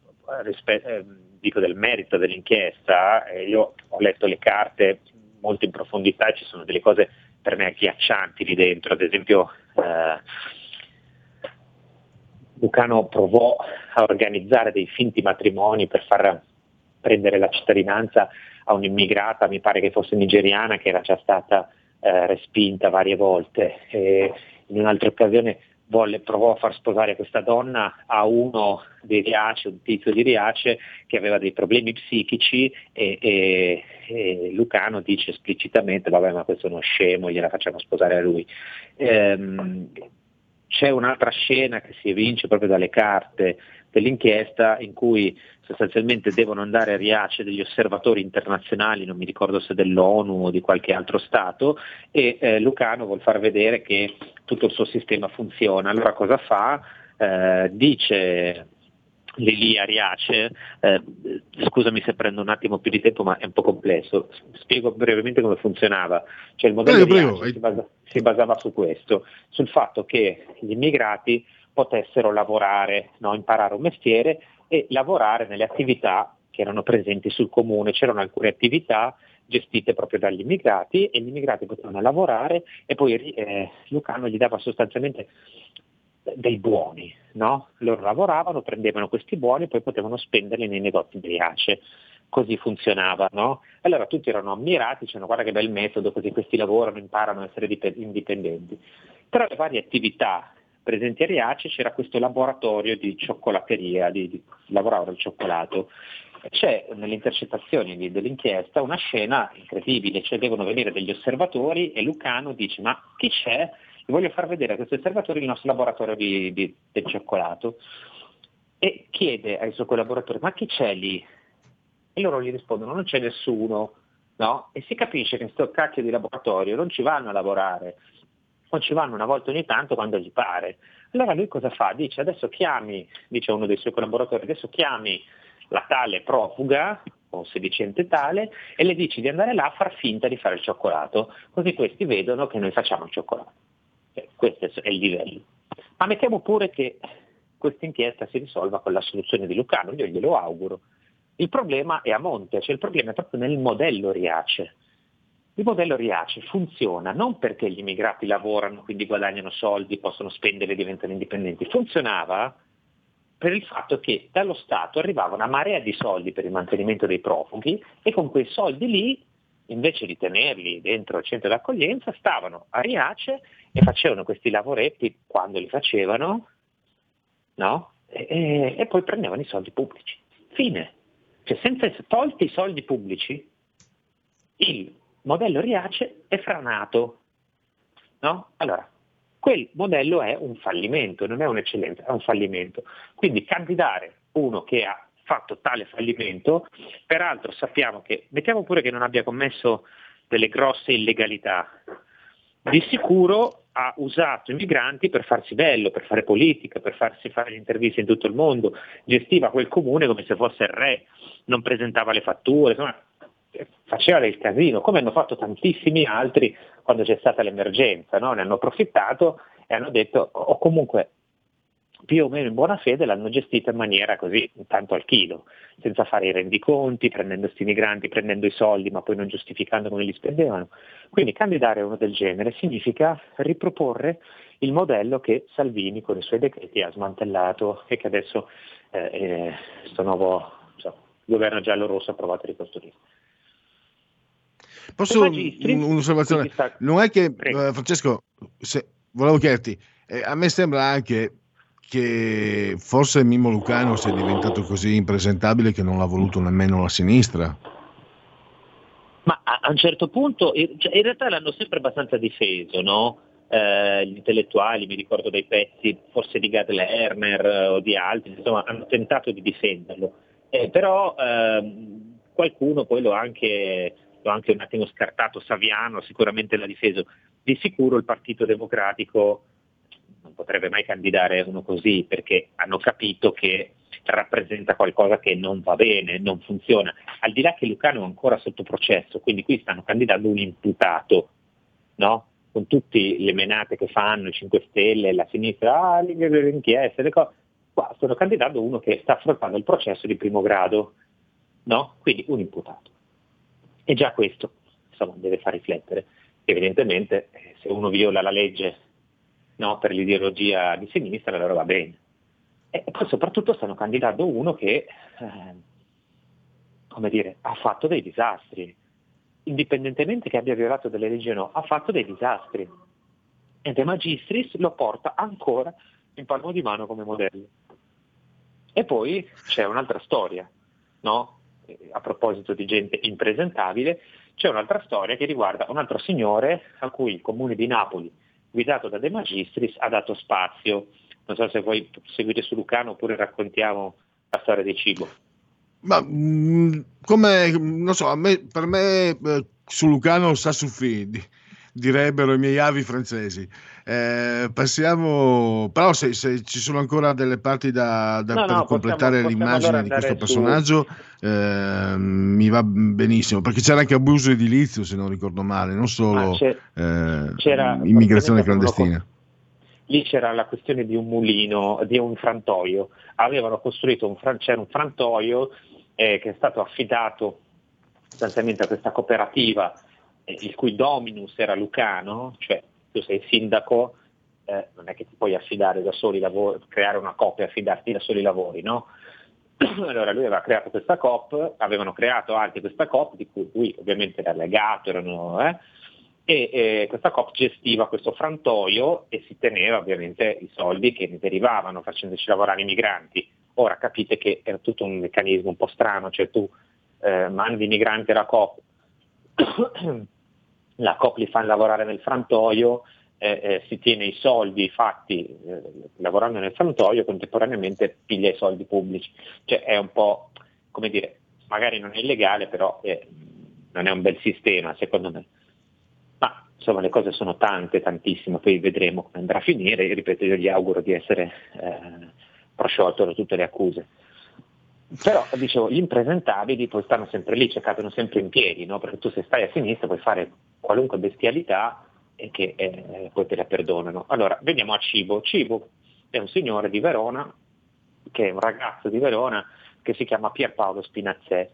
rispe- eh, dico del merito dell'inchiesta, eh, io ho letto le carte molto in profondità ci sono delle cose per me agghiaccianti lì dentro, ad esempio eh, Lucano provò a organizzare dei finti matrimoni per far prendere la cittadinanza a un'immigrata, mi pare che fosse nigeriana, che era già stata eh, respinta varie volte. E in un'altra occasione volle, provò a far sposare questa donna a uno di Riace, un tizio di Riace che aveva dei problemi psichici e, e, e Lucano dice esplicitamente vabbè ma questo è uno scemo, gliela facciamo sposare a lui. Ehm, c'è un'altra scena che si evince proprio dalle carte dell'inchiesta in cui sostanzialmente devono andare a Riace degli osservatori internazionali, non mi ricordo se dell'ONU o di qualche altro Stato, e eh, Lucano vuol far vedere che tutto il suo sistema funziona. Allora cosa fa? Eh, dice lì a Riace, eh, scusami se prendo un attimo più di tempo ma è un po' complesso, spiego brevemente come funzionava, cioè il modello prego, prego. Si, basa, si, basava su questo, sul fatto che gli immigrati potessero lavorare, no? imparare un mestiere e lavorare nelle attività che erano presenti sul comune, c'erano alcune attività gestite proprio dagli immigrati e gli immigrati potevano lavorare e poi eh, Lucano gli dava sostanzialmente dei buoni, no? Loro lavoravano, prendevano questi buoni e poi potevano spenderli nei negozi di Riace. Così funzionava, no? Allora tutti erano ammirati, dicevano guarda che bel metodo, così questi lavorano, imparano a essere indipendenti. Tra le varie attività presenti a Riace c'era questo laboratorio di cioccolateria, di, di, lavoravano il cioccolato. C'è nelle intercettazioni dell'inchiesta una scena incredibile, cioè devono venire degli osservatori e Lucano dice ma chi c'è? Vi voglio far vedere a questo osservatore il nostro laboratorio di, di, del cioccolato e chiede ai suoi collaboratori ma chi c'è lì? E loro gli rispondono non c'è nessuno, no? E si capisce che in questo cacchio di laboratorio non ci vanno a lavorare, non ci vanno una volta ogni tanto quando gli pare. Allora lui cosa fa? Dice adesso chiami, dice uno dei suoi collaboratori, adesso chiami la tale profuga o sedicente tale e le dici di andare là a far finta di fare il cioccolato, così questi vedono che noi facciamo il cioccolato. Questo è il livello. Ma mettiamo pure che questa inchiesta si risolva con la soluzione di Lucano, io glielo auguro. Il problema è a monte, cioè il problema è proprio nel modello Riace. Il modello Riace funziona non perché gli immigrati lavorano, quindi guadagnano soldi, possono spendere e diventano indipendenti, funzionava per il fatto che dallo Stato arrivava una marea di soldi per il mantenimento dei profughi e con quei soldi lì, invece di tenerli dentro il centro d'accoglienza, stavano a Riace e facevano questi lavoretti quando li facevano, no? E, e, poi prendevano i soldi pubblici. Fine. Cioè, senza tolti i soldi pubblici, il modello Riace è franato. No? Allora, quel modello è un fallimento, non è un'eccellenza, è un fallimento. Quindi candidare uno che ha fatto tale fallimento, peraltro sappiamo che, mettiamo pure che non abbia commesso delle grosse illegalità, di sicuro ha usato i migranti per farsi bello, per fare politica, per farsi fare le interviste in tutto il mondo, gestiva quel comune come se fosse il re, non presentava le fatture, insomma, faceva del casino, come hanno fatto tantissimi altri quando c'è stata l'emergenza, no? ne hanno approfittato e hanno detto, o comunque più o meno in buona fede l'hanno gestita in maniera così, tanto al chilo, senza fare i rendiconti, prendendo questi migranti, prendendo i soldi, ma poi non giustificando come li spendevano. Quindi candidare uno del genere significa riproporre il modello che Salvini con i suoi decreti ha smantellato e che adesso eh, questo nuovo so, governo giallo-rosso ha provato a ricostruire. Posso un'osservazione? Non è che, eh, Francesco, se, volevo chiederti, eh, a me sembra anche che forse Mimmo Lucano sia diventato così impresentabile che non l'ha voluto nemmeno la sinistra. Ma a, un certo punto, cioè, in realtà l'hanno sempre abbastanza difeso, no? Eh, gli intellettuali, mi ricordo dei pezzi forse di Gad Lerner eh, o di altri, insomma hanno tentato di difenderlo, eh, però ehm, qualcuno poi lo ha anche anche un attimo scartato Saviano, sicuramente l'ha difeso. Di sicuro il Partito Democratico potrebbe mai candidare uno così perché hanno capito che rappresenta qualcosa che non va bene, non funziona. Al di là che Lucano è ancora sotto processo, quindi qui stanno candidando un imputato, no? con tutte le menate che fanno i 5 Stelle, la sinistra, ah, le inchieste, le cose. Qua stanno candidando uno che sta affrontando il processo di primo grado, no? quindi un imputato. E già questo insomma, deve far riflettere. Evidentemente eh, se uno viola la legge no, per l'ideologia di sinistra allora va bene. E poi soprattutto stanno candidando uno che eh, come dire, ha fatto dei disastri, indipendentemente che abbia violato delle leggi o no, ha fatto dei disastri. E De Magistris lo porta ancora in palmo di mano come modello. E poi c'è un'altra storia, no? a proposito di gente impresentabile, c'è un'altra storia che riguarda un altro signore a cui il comune di Napoli, guidato da De Magistris, ha dato spazio. Non so se vuoi seguire su Lucano oppure raccontiamo la storia del cibo. Ma mm, come, non so, me, per me eh, su Lucano sa suffidi direbbero i miei avi francesi. Eh, passiamo, però se, se, ci sono ancora delle parti da, da no, per no, completare possiamo, l'immagine possiamo di questo personaggio, eh, mi va benissimo, perché c'era anche abuso edilizio, se non ricordo male, non solo eh, c'era, immigrazione clandestina. Lì c'era la questione di un mulino, di un frantoio. Avevano costruito un, c'era un frantoio eh, che è stato affidato sostanzialmente a questa cooperativa il cui dominus era Lucano, cioè tu sei sindaco, eh, non è che ti puoi affidare da soli lavori, creare una coppia e affidarti da soli i lavori, no? Allora lui aveva creato questa COP, avevano creato anche questa COP, di cui lui ovviamente era legato, erano, eh, e, e, questa COP gestiva questo frantoio e si teneva ovviamente i soldi che ne derivavano facendoci lavorare i migranti. Ora capite che era tutto un meccanismo un po' strano, cioè tu eh, mandi i migranti alla COP, la COP li fa lavorare nel frantoio, eh, eh, si tiene i soldi fatti eh, lavorando nel frantoio, contemporaneamente piglia i soldi pubblici. Cioè è un po', come dire, magari non è illegale, però eh, non è un bel sistema secondo me. Ma insomma le cose sono tante, tantissime, poi vedremo come andrà a finire, ripeto io gli auguro di essere eh, prosciolto da tutte le accuse. Però dicevo, gli impresentabili poi stanno sempre lì, cioè cadono sempre in piedi, no? perché tu se stai a sinistra puoi fare qualunque bestialità e che eh, poi te la perdonano. Allora, veniamo a Cibo. Cibo è un signore di Verona, che è un ragazzo di Verona, che si chiama Pierpaolo Spinazzè,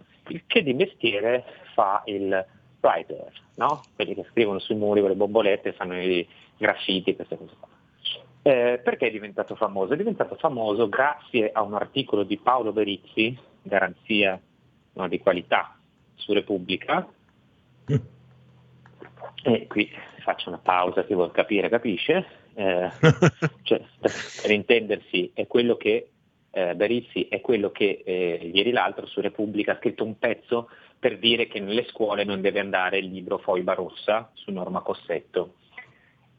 che di mestiere fa il writer, no? quelli che scrivono sui muri con le bombolette, fanno i graffiti, queste cose qua. Eh, perché è diventato famoso? È diventato famoso grazie a un articolo di Paolo Berizzi, garanzia no, di qualità su Repubblica. E qui faccio una pausa, chi vuol capire capisce. Eh, cioè, per intendersi, è quello che eh, Berizzi è quello che eh, ieri l'altro su Repubblica ha scritto un pezzo per dire che nelle scuole non deve andare il libro Foiba Rossa su Norma Cossetto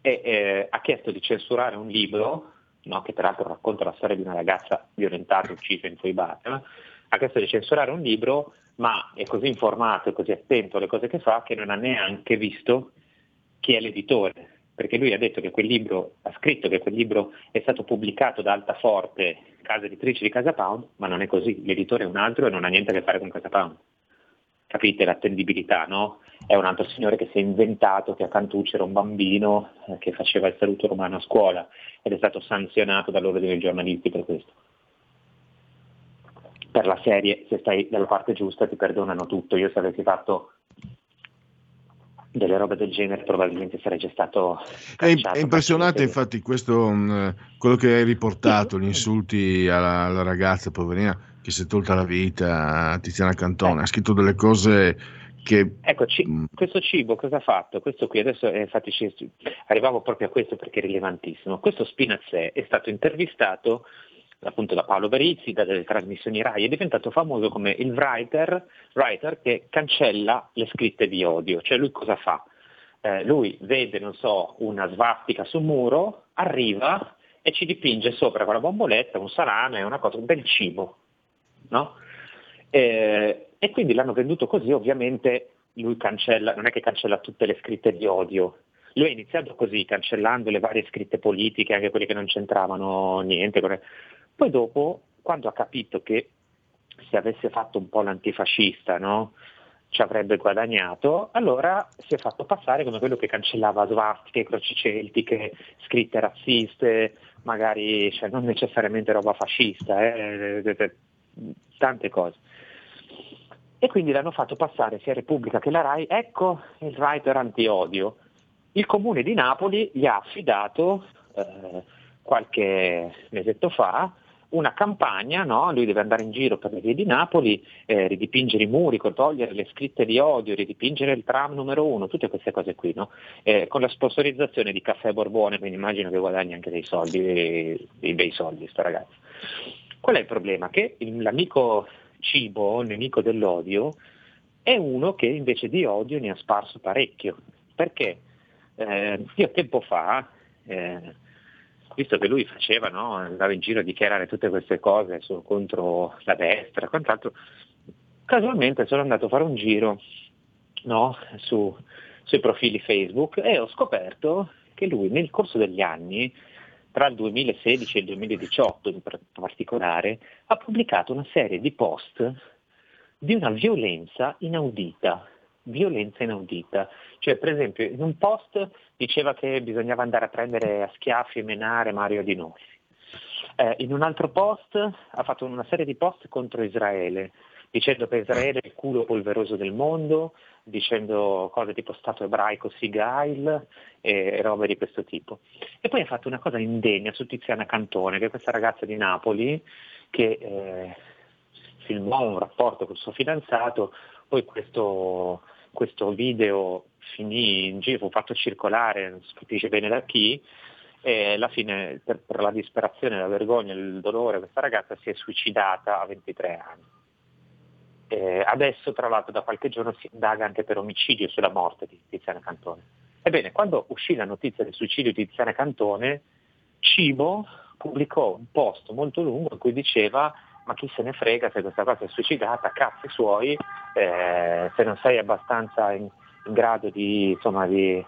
e eh, ha chiesto di censurare un libro, no, che peraltro racconta la storia di una ragazza violentata, uccisa, infoibata, ha chiesto di censurare un libro, ma è così informato e così attento alle cose che fa che non ha neanche visto chi è l'editore, perché lui ha detto che quel libro, ha scritto che quel libro è stato pubblicato da Altaforte, casa editrice di Casa Pound, ma non è così, l'editore è un altro e non ha niente a che fare con Casa Pound. Capite l'attendibilità, no? È un altro signore che si è inventato che a Cantucci era un bambino eh, che faceva il saluto romano a scuola ed è stato sanzionato dall'ordine dei giornalisti per questo. Per la serie, se stai dalla parte giusta ti perdonano tutto. Io se avessi fatto delle robe del genere probabilmente sarei già stato è, è impressionante infatti questo um, quello che hai riportato gli insulti alla, alla, ragazza poverina che si è tolta la vita Tiziana Cantone ha scritto delle cose che... Ecco, ci, questo cibo cosa ha fatto? Questo qui adesso eh, infatti ci, arrivavo proprio a questo perché è rilevantissimo. Questo Spinazzè è stato intervistato appunto da Paolo Berizzi, da delle trasmissioni RAI, è diventato famoso come il writer, writer che cancella le scritte di odio. Cioè lui cosa fa? Eh, lui vede, non so, una svastica sul muro, arriva e ci dipinge sopra con la bomboletta un salame, una cosa, del cibo. No? Eh, e quindi l'hanno venduto così, ovviamente lui cancella, non è che cancella tutte le scritte di odio, lui ha iniziato così, cancellando le varie scritte politiche, anche quelle che non c'entravano niente. Poi dopo, quando ha capito che se avesse fatto un po' l'antifascista, no? ci avrebbe guadagnato, allora si è fatto passare come quello che cancellava svastiche, croci celtiche, scritte razziste, magari cioè, non necessariamente roba fascista, eh, tante cose e quindi l'hanno fatto passare sia Repubblica che la RAI, ecco il writer anti-odio. Il comune di Napoli gli ha affidato eh, qualche mesetto fa una campagna, no? lui deve andare in giro per le vie di Napoli, eh, ridipingere i muri, togliere le scritte di odio, ridipingere il tram numero uno, tutte queste cose qui, no? eh, con la sponsorizzazione di Caffè Borbone, quindi immagino che guadagni anche dei soldi, dei, dei bei soldi sto ragazzo. Qual è il problema? Che l'amico cibo, nemico dell'odio, è uno che invece di odio ne ha sparso parecchio. Perché eh, io tempo fa, eh, visto che lui faceva, no, andava in giro a dichiarare tutte queste cose su, contro la destra, quant'altro, casualmente sono andato a fare un giro no, su, sui profili Facebook e ho scoperto che lui nel corso degli anni tra il 2016 e il 2018 in particolare, ha pubblicato una serie di post di una violenza inaudita. Violenza inaudita. Cioè, per esempio, in un post diceva che bisognava andare a prendere a schiaffi e menare Mario Di Noi. Eh, in un altro post ha fatto una serie di post contro Israele, dicendo che Israele il culo polveroso del mondo, dicendo cose tipo Stato ebraico, Sigail e robe di questo tipo. E poi ha fatto una cosa indegna su Tiziana Cantone, che è questa ragazza di Napoli che eh, filmò un rapporto col suo fidanzato, poi questo, questo video finì in giro, fu fatto circolare, non si capisce bene da chi, e alla fine per, per la disperazione, la vergogna, il dolore, questa ragazza si è suicidata a 23 anni. Eh, adesso, tra l'altro, da qualche giorno si indaga anche per omicidio sulla morte di Tiziana Cantone. Ebbene, quando uscì la notizia del suicidio di Tiziana Cantone, Cibo pubblicò un post molto lungo in cui diceva ma chi se ne frega se questa cosa è suicidata, cazzi suoi, eh, se non sei abbastanza in, in grado di, insomma, di,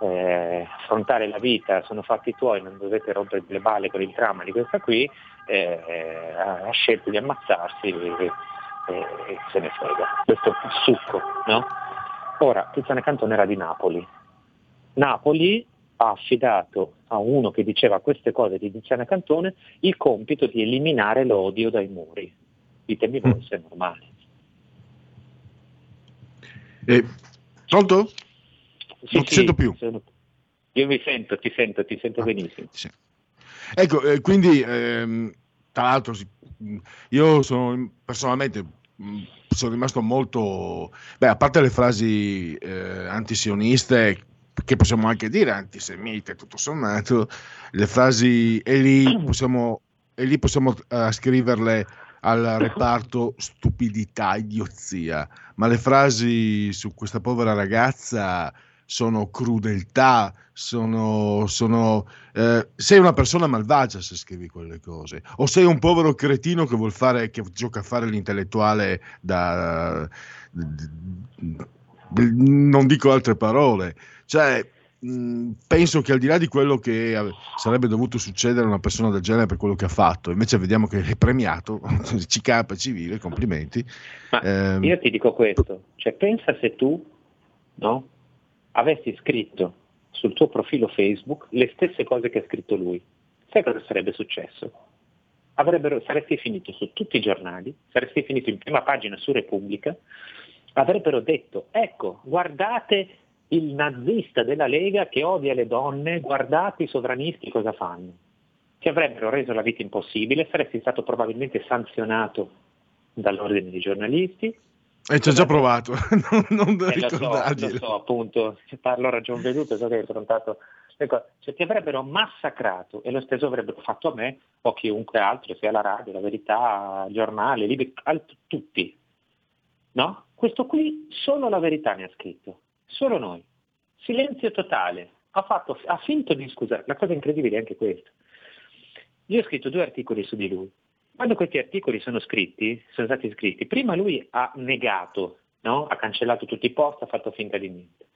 eh, affrontare la vita, sono fatti tuoi, non dovete rompere le balle con il dramma di questa qui, eh, ha scelto di ammazzarsi e, e- se ne frega. Questo è il succo, no? Ora, Tiziana Cantone era di Napoli. Napoli ha affidato a uno che diceva queste cose di Tiziana Cantone il compito di eliminare l'odio dai muri. Ditemi voi se è normale. Eh, pronto? Sì, non ti sì, sento più. sono- Io mi sento, ti sento, ti Ah, sento benissimo. Ecco, eh, quindi ehm, tra l'altro mh, io sono personalmente mh, sono rimasto molto, beh, a parte le frasi eh, antisioniste, che possiamo anche dire antisemite, tutto sommato, le frasi e lì possiamo, e lì possiamo eh, scriverle al reparto stupidità, idiozia, ma le frasi su questa povera ragazza sono crudeltà, sono, sono eh, sei una persona malvagia se scrivi quelle cose, o sei un povero cretino che vuol fare, che gioca a fare l'intellettuale da, non dico altre parole, cioè mh, penso che al di là di quello che eh, sarebbe dovuto succedere a una persona del genere per quello che ha fatto, invece vediamo che è premiato, ci capa civile, complimenti. Ma Ehm, io ti dico questo, cioè pensa se tu no, avessi scritto sul tuo profilo Facebook le stesse cose che ha scritto lui, sai cosa sarebbe successo? Avrebbero, saresti finito su tutti i giornali, saresti finito in prima pagina su Repubblica, avrebbero detto, ecco, guardate il nazista della Lega che odia le donne, guardate i sovranisti cosa fanno. Ti avrebbero reso la vita impossibile, saresti stato probabilmente sanzionato dall'ordine dei giornalisti, e ci ho già provato, non, non eh, lo so, lo so, appunto, se parlo a ragion veduta, so che hai affrontato cose. Cioè, ti avrebbero massacrato e lo stesso avrebbero fatto a me o chiunque altro, sia la radio, la verità, il giornale, libri, al- tutti. No? Questo qui solo la verità ne ha scritto, solo noi. Silenzio totale. Ha, fatto, ha finto di scusare. La cosa incredibile è anche questa. Io ho scritto due articoli su di lui. Quando questi articoli sono scritti, sono stati scritti, prima lui ha negato, no? ha cancellato tutti i post, ha fatto finta di niente.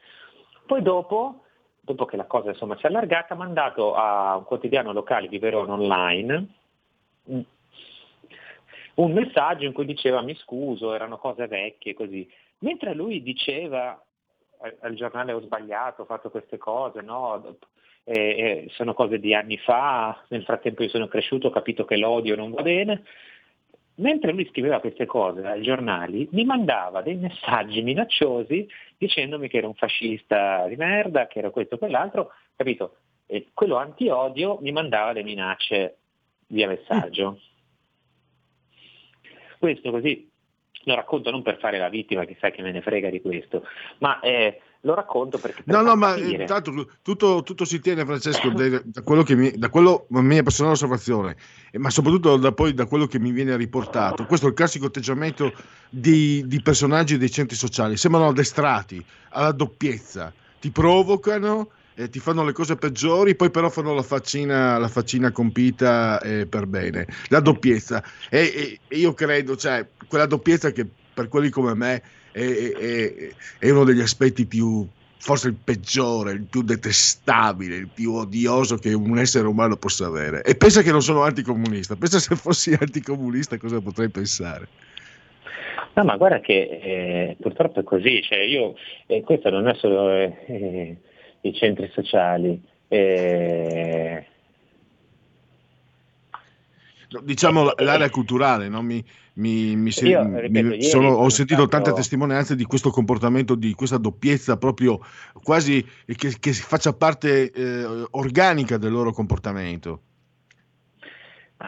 Poi dopo, dopo che la cosa insomma, si è allargata, ha mandato a un quotidiano locale di Verona online un- un messaggio in cui diceva mi scuso, erano cose vecchie così. Mentre lui diceva al- al giornale ho sbagliato, ho fatto queste cose, no? Eh, sono cose di anni fa, nel frattempo io sono cresciuto, ho capito che l'odio non va bene. Mentre lui scriveva queste cose ai giornali, mi mandava dei messaggi minacciosi dicendomi che ero un fascista di merda, che ero questo e quell'altro, capito? E quello anti-odio mi mandava le minacce via messaggio. Questo così lo racconto non per fare la vittima, che sai che me ne frega di questo, ma eh, lo racconto perché... per No, no, ma eh, tanto tutto, tutto si tiene, Francesco, da, quello che mi, da quello, mia personale osservazione, eh, ma soprattutto da, poi da quello che mi viene riportato. Questo è il classico atteggiamento di, di personaggi dei centri sociali, sembrano addestrati alla doppiezza, ti provocano, eh, ti fanno le cose peggiori, poi però fanno la faccina, la faccina compita eh, per bene. La doppiezza. E- e io credo, cioè, quella doppiezza che per quelli come me è, è- è uno degli aspetti più, forse il peggiore, il più detestabile, il più odioso che un essere umano possa avere. E pensa che non sono anticomunista, pensa se fossi anticomunista cosa potrei pensare. No, ma guarda che eh, purtroppo è così, cioè io, eh, questo non è solo eh, i centri sociali, eh, Diciamo l'area culturale, no? mi, mi- mi se- Io, ripeto, sono- ho sentito tante testimonianze di questo comportamento, di questa doppiezza proprio quasi che, che faccia parte eh, organica del loro comportamento.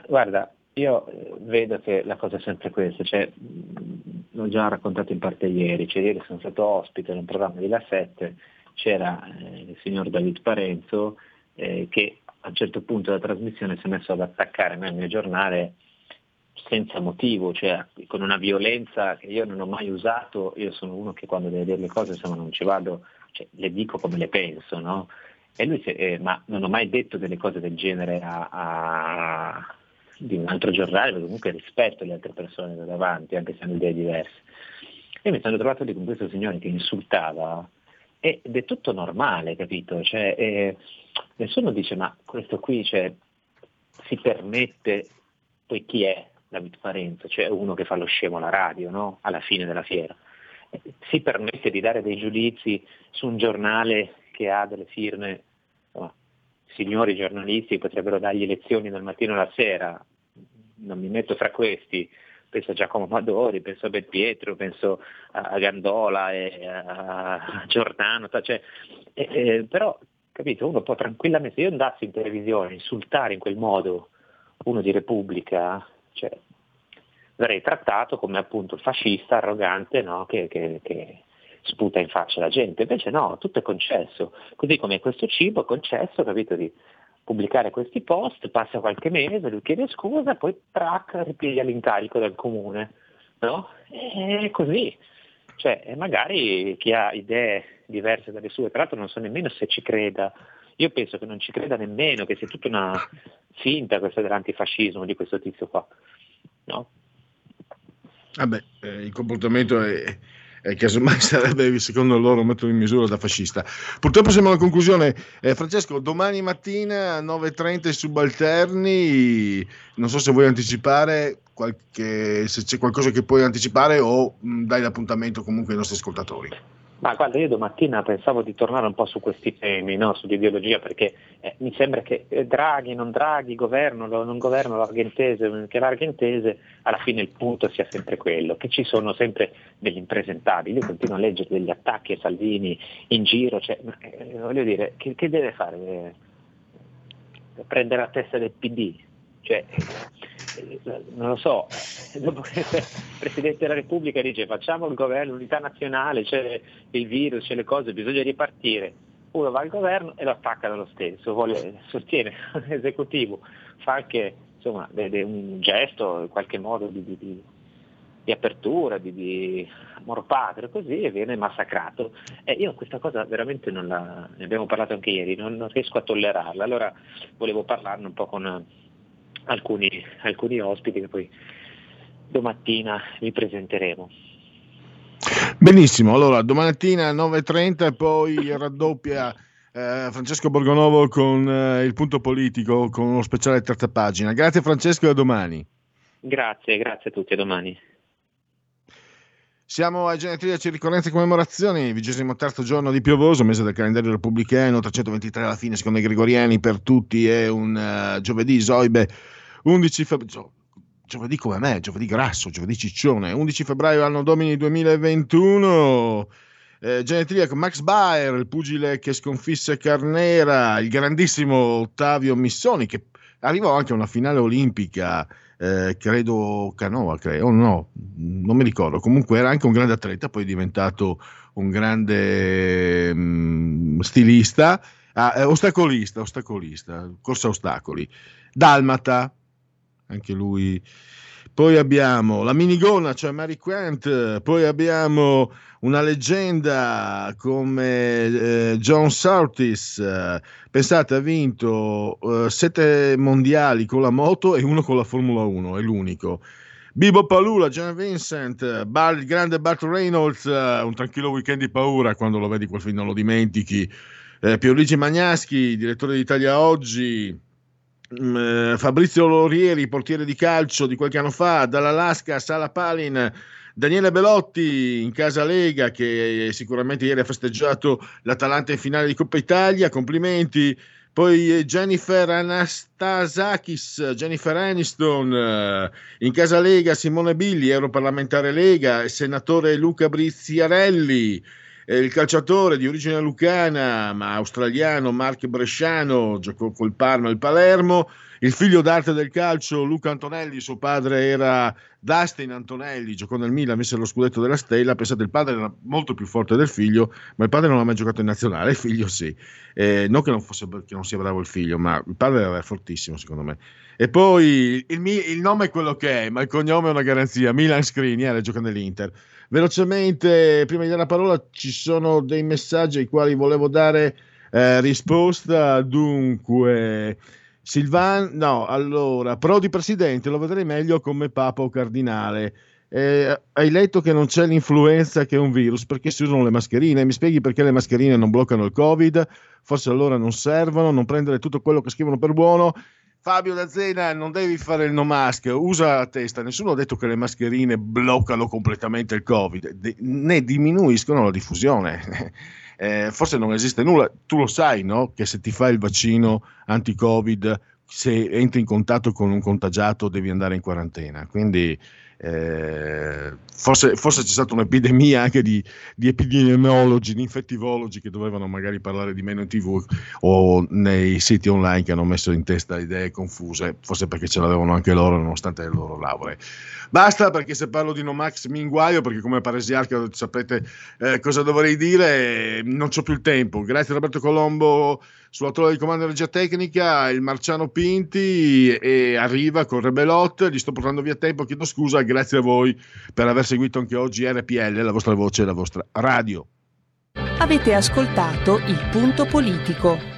Guarda, io eh, vedo che la cosa è sempre questa, cioè, l'ho già raccontato in parte ieri, cioè, ieri sono stato ospite in un programma di La 7, c'era eh, il signor David Parenzo eh, che a un certo punto della trasmissione si è messo ad attaccare me e il mio giornale senza motivo, cioè con una violenza che io non ho mai usato, io sono uno che quando deve dire le cose insomma non ci vado, cioè, le dico come le penso, no? E lui si- eh, ma non ho mai detto delle cose del genere a, a- di un altro giornale, perché comunque rispetto le altre persone da davanti, anche se hanno idee diverse. E mi sono trovato lì con questo signore che insultava ed è tutto normale, capito? Cioè, eh, nessuno dice ma questo qui cioè, si permette, poi chi è David Parenzo? Cioè uno che fa lo scemo alla radio, no? Alla fine della fiera. Si permette di dare dei giudizi su un giornale che ha delle firme, insomma, signori giornalisti potrebbero dargli lezioni dal mattino alla sera, non mi metto fra questi, penso a Giacomo Madori, penso a Belpietro, penso a Gandola a Giordano, cioè, eh, eh, però capito, uno può tranquillamente, se io andassi in televisione a insultare in quel modo uno di Repubblica, cioè, verrei trattato come appunto fascista arrogante no? che, che, che, sputa in faccia la gente, invece no, tutto è concesso, così come questo cibo è concesso, capito, di pubblicare questi post, passa qualche mese, lui chiede scusa, poi trac, ripiglia l'incarico del comune, no? E così, cioè, magari chi ha idee diverse dalle sue, tra l'altro non so nemmeno se ci creda, io penso che non ci creda nemmeno, che sia tutta una finta questa dell'antifascismo di questo tizio qua, no? Vabbè, eh, il comportamento è, eh, casomai sarebbe secondo loro mettere in misura da fascista. Purtroppo siamo alla conclusione. Eh, Francesco, domani mattina 9.30 subalterni, non so se vuoi anticipare qualche, se c'è qualcosa che puoi anticipare o mh, dai l'appuntamento comunque ai nostri ascoltatori. Ma guarda, io domattina pensavo di tornare un po' su questi temi, no? sull'ideologia, perché eh, mi sembra che eh, Draghi, non Draghi, governo, non governo, l'argentese, che l'argentese, alla fine il punto sia sempre quello, che ci sono sempre degli impresentabili. Io continuo a leggere degli attacchi a Salvini in giro, cioè, eh, voglio dire, che, che deve fare? Eh, prendere la testa del PD? Cioè, non lo so, dopo che il Presidente della Repubblica dice facciamo il governo, l'unità nazionale, c'è il virus, c'è le cose, bisogna ripartire, uno va al governo e lo attacca dallo stesso, vuole, sostiene l'esecutivo, fa anche insomma, un gesto in qualche modo di, di, di apertura, di, di amor patrio, così e viene massacrato. E io questa cosa veramente non la, ne abbiamo parlato anche ieri, non, non riesco a tollerarla, allora volevo parlarne un po' con alcuni, alcuni ospiti che poi domattina vi presenteremo. Benissimo, allora domattina alle 9.30 e poi raddoppia eh, Francesco Borgonovo con eh, il punto politico con uno speciale terza pagina. Grazie Francesco e a domani. Grazie, grazie a tutti, a domani. Siamo ai genetriaci ricorrenze e commemorazioni, vigesimo terzo giorno di piovoso, mese del calendario repubblicano, 323 alla fine secondo i gregoriani, per tutti è un uh, giovedì, Zoibe, 11 febbraio, giovedì come me, giovedì grasso, giovedì ciccione, 11 febbraio anno domini 2021, eh, genetriaco Max Baer, il pugile che sconfisse Carnera, il grandissimo Ottavio Missoni che arrivò anche a una finale olimpica eh, credo Canoa, credo, no, non mi ricordo, comunque era anche un grande atleta, poi è diventato un grande mh, stilista, ah, eh, ostacolista, ostacolista, corsa ostacoli, Dalmata, anche lui. Poi abbiamo la minigonna, cioè Mary Quant, poi abbiamo una leggenda come eh, John Surtis, pensate ha vinto eh, sette mondiali con la moto e uno con la Formula 1, è l'unico. Bibo Palula, John Vincent, Bar, il grande Bart Reynolds, eh, un tranquillo weekend di paura quando lo vedi quel film non lo dimentichi. Eh, Pierluigi Magnaschi, direttore di Italia Oggi, Fabrizio Lorieri, portiere di calcio di qualche anno fa, dall'Alaska, Sala Palin, Daniele Belotti in casa Lega che sicuramente ieri ha festeggiato l'Atalanta in finale di Coppa Italia, complimenti. Poi Jennifer Anastasakis, Jennifer Aniston, eh, in casa Lega Simone Billi, europarlamentare Lega, senatore Luca Briziarelli, eh, il calciatore di origine lucana ma australiano Mark Bresciano giocò col Parma e il Palermo. Il figlio d'arte del calcio Luca Antonelli, suo padre era Dustin Antonelli, giocò nel Milan, mise lo scudetto della Stella. Pensate, il padre era molto più forte del figlio, ma il padre non ha mai giocato in nazionale, il figlio sì. Eh, non che non, fosse, che non sia bravo il figlio, ma il padre era fortissimo secondo me. E poi il, il nome è quello che è, ma il cognome è una garanzia. Milan Skriniar gioca nell'Inter. Velocemente, prima di dare la parola, ci sono dei messaggi ai quali volevo dare eh, risposta. Dunque, Silvan, no, allora, Prodi presidente lo vedrei meglio come papa o cardinale. eh, hai letto che non c'è l'influenza che è un virus perché si usano le mascherine. Mi spieghi perché le mascherine non bloccano il Covid? Forse allora non servono, non prendere tutto quello che scrivono per buono. Fabio D'Azzena, non devi fare il no mask, usa la testa. Nessuno ha detto che le mascherine bloccano completamente il Covid, ne diminuiscono la diffusione. Eh, forse non esiste nulla. Tu lo sai, no? Che se ti fai il vaccino anti-Covid, se entri in contatto con un contagiato, devi andare in quarantena. Quindi eh, forse, forse, c'è stata un'epidemia anche di, di, epidemiologi, di infettivologi che dovevano magari parlare di meno in tv o nei siti online che hanno messo in testa idee confuse, forse perché ce l'avevano anche loro nonostante le loro lauree. Basta perché se parlo di Nomax mi inguaio perché come paresiarca sapete eh, cosa dovrei dire, non ho più il tempo. Grazie Roberto Colombo sulla torre di comando energia tecnica, il Marciano Pinti e arriva con Rebelot, gli sto portando via tempo, chiedo scusa, grazie a voi per aver seguito anche oggi RPL, la vostra voce e la vostra radio. Avete ascoltato il punto politico.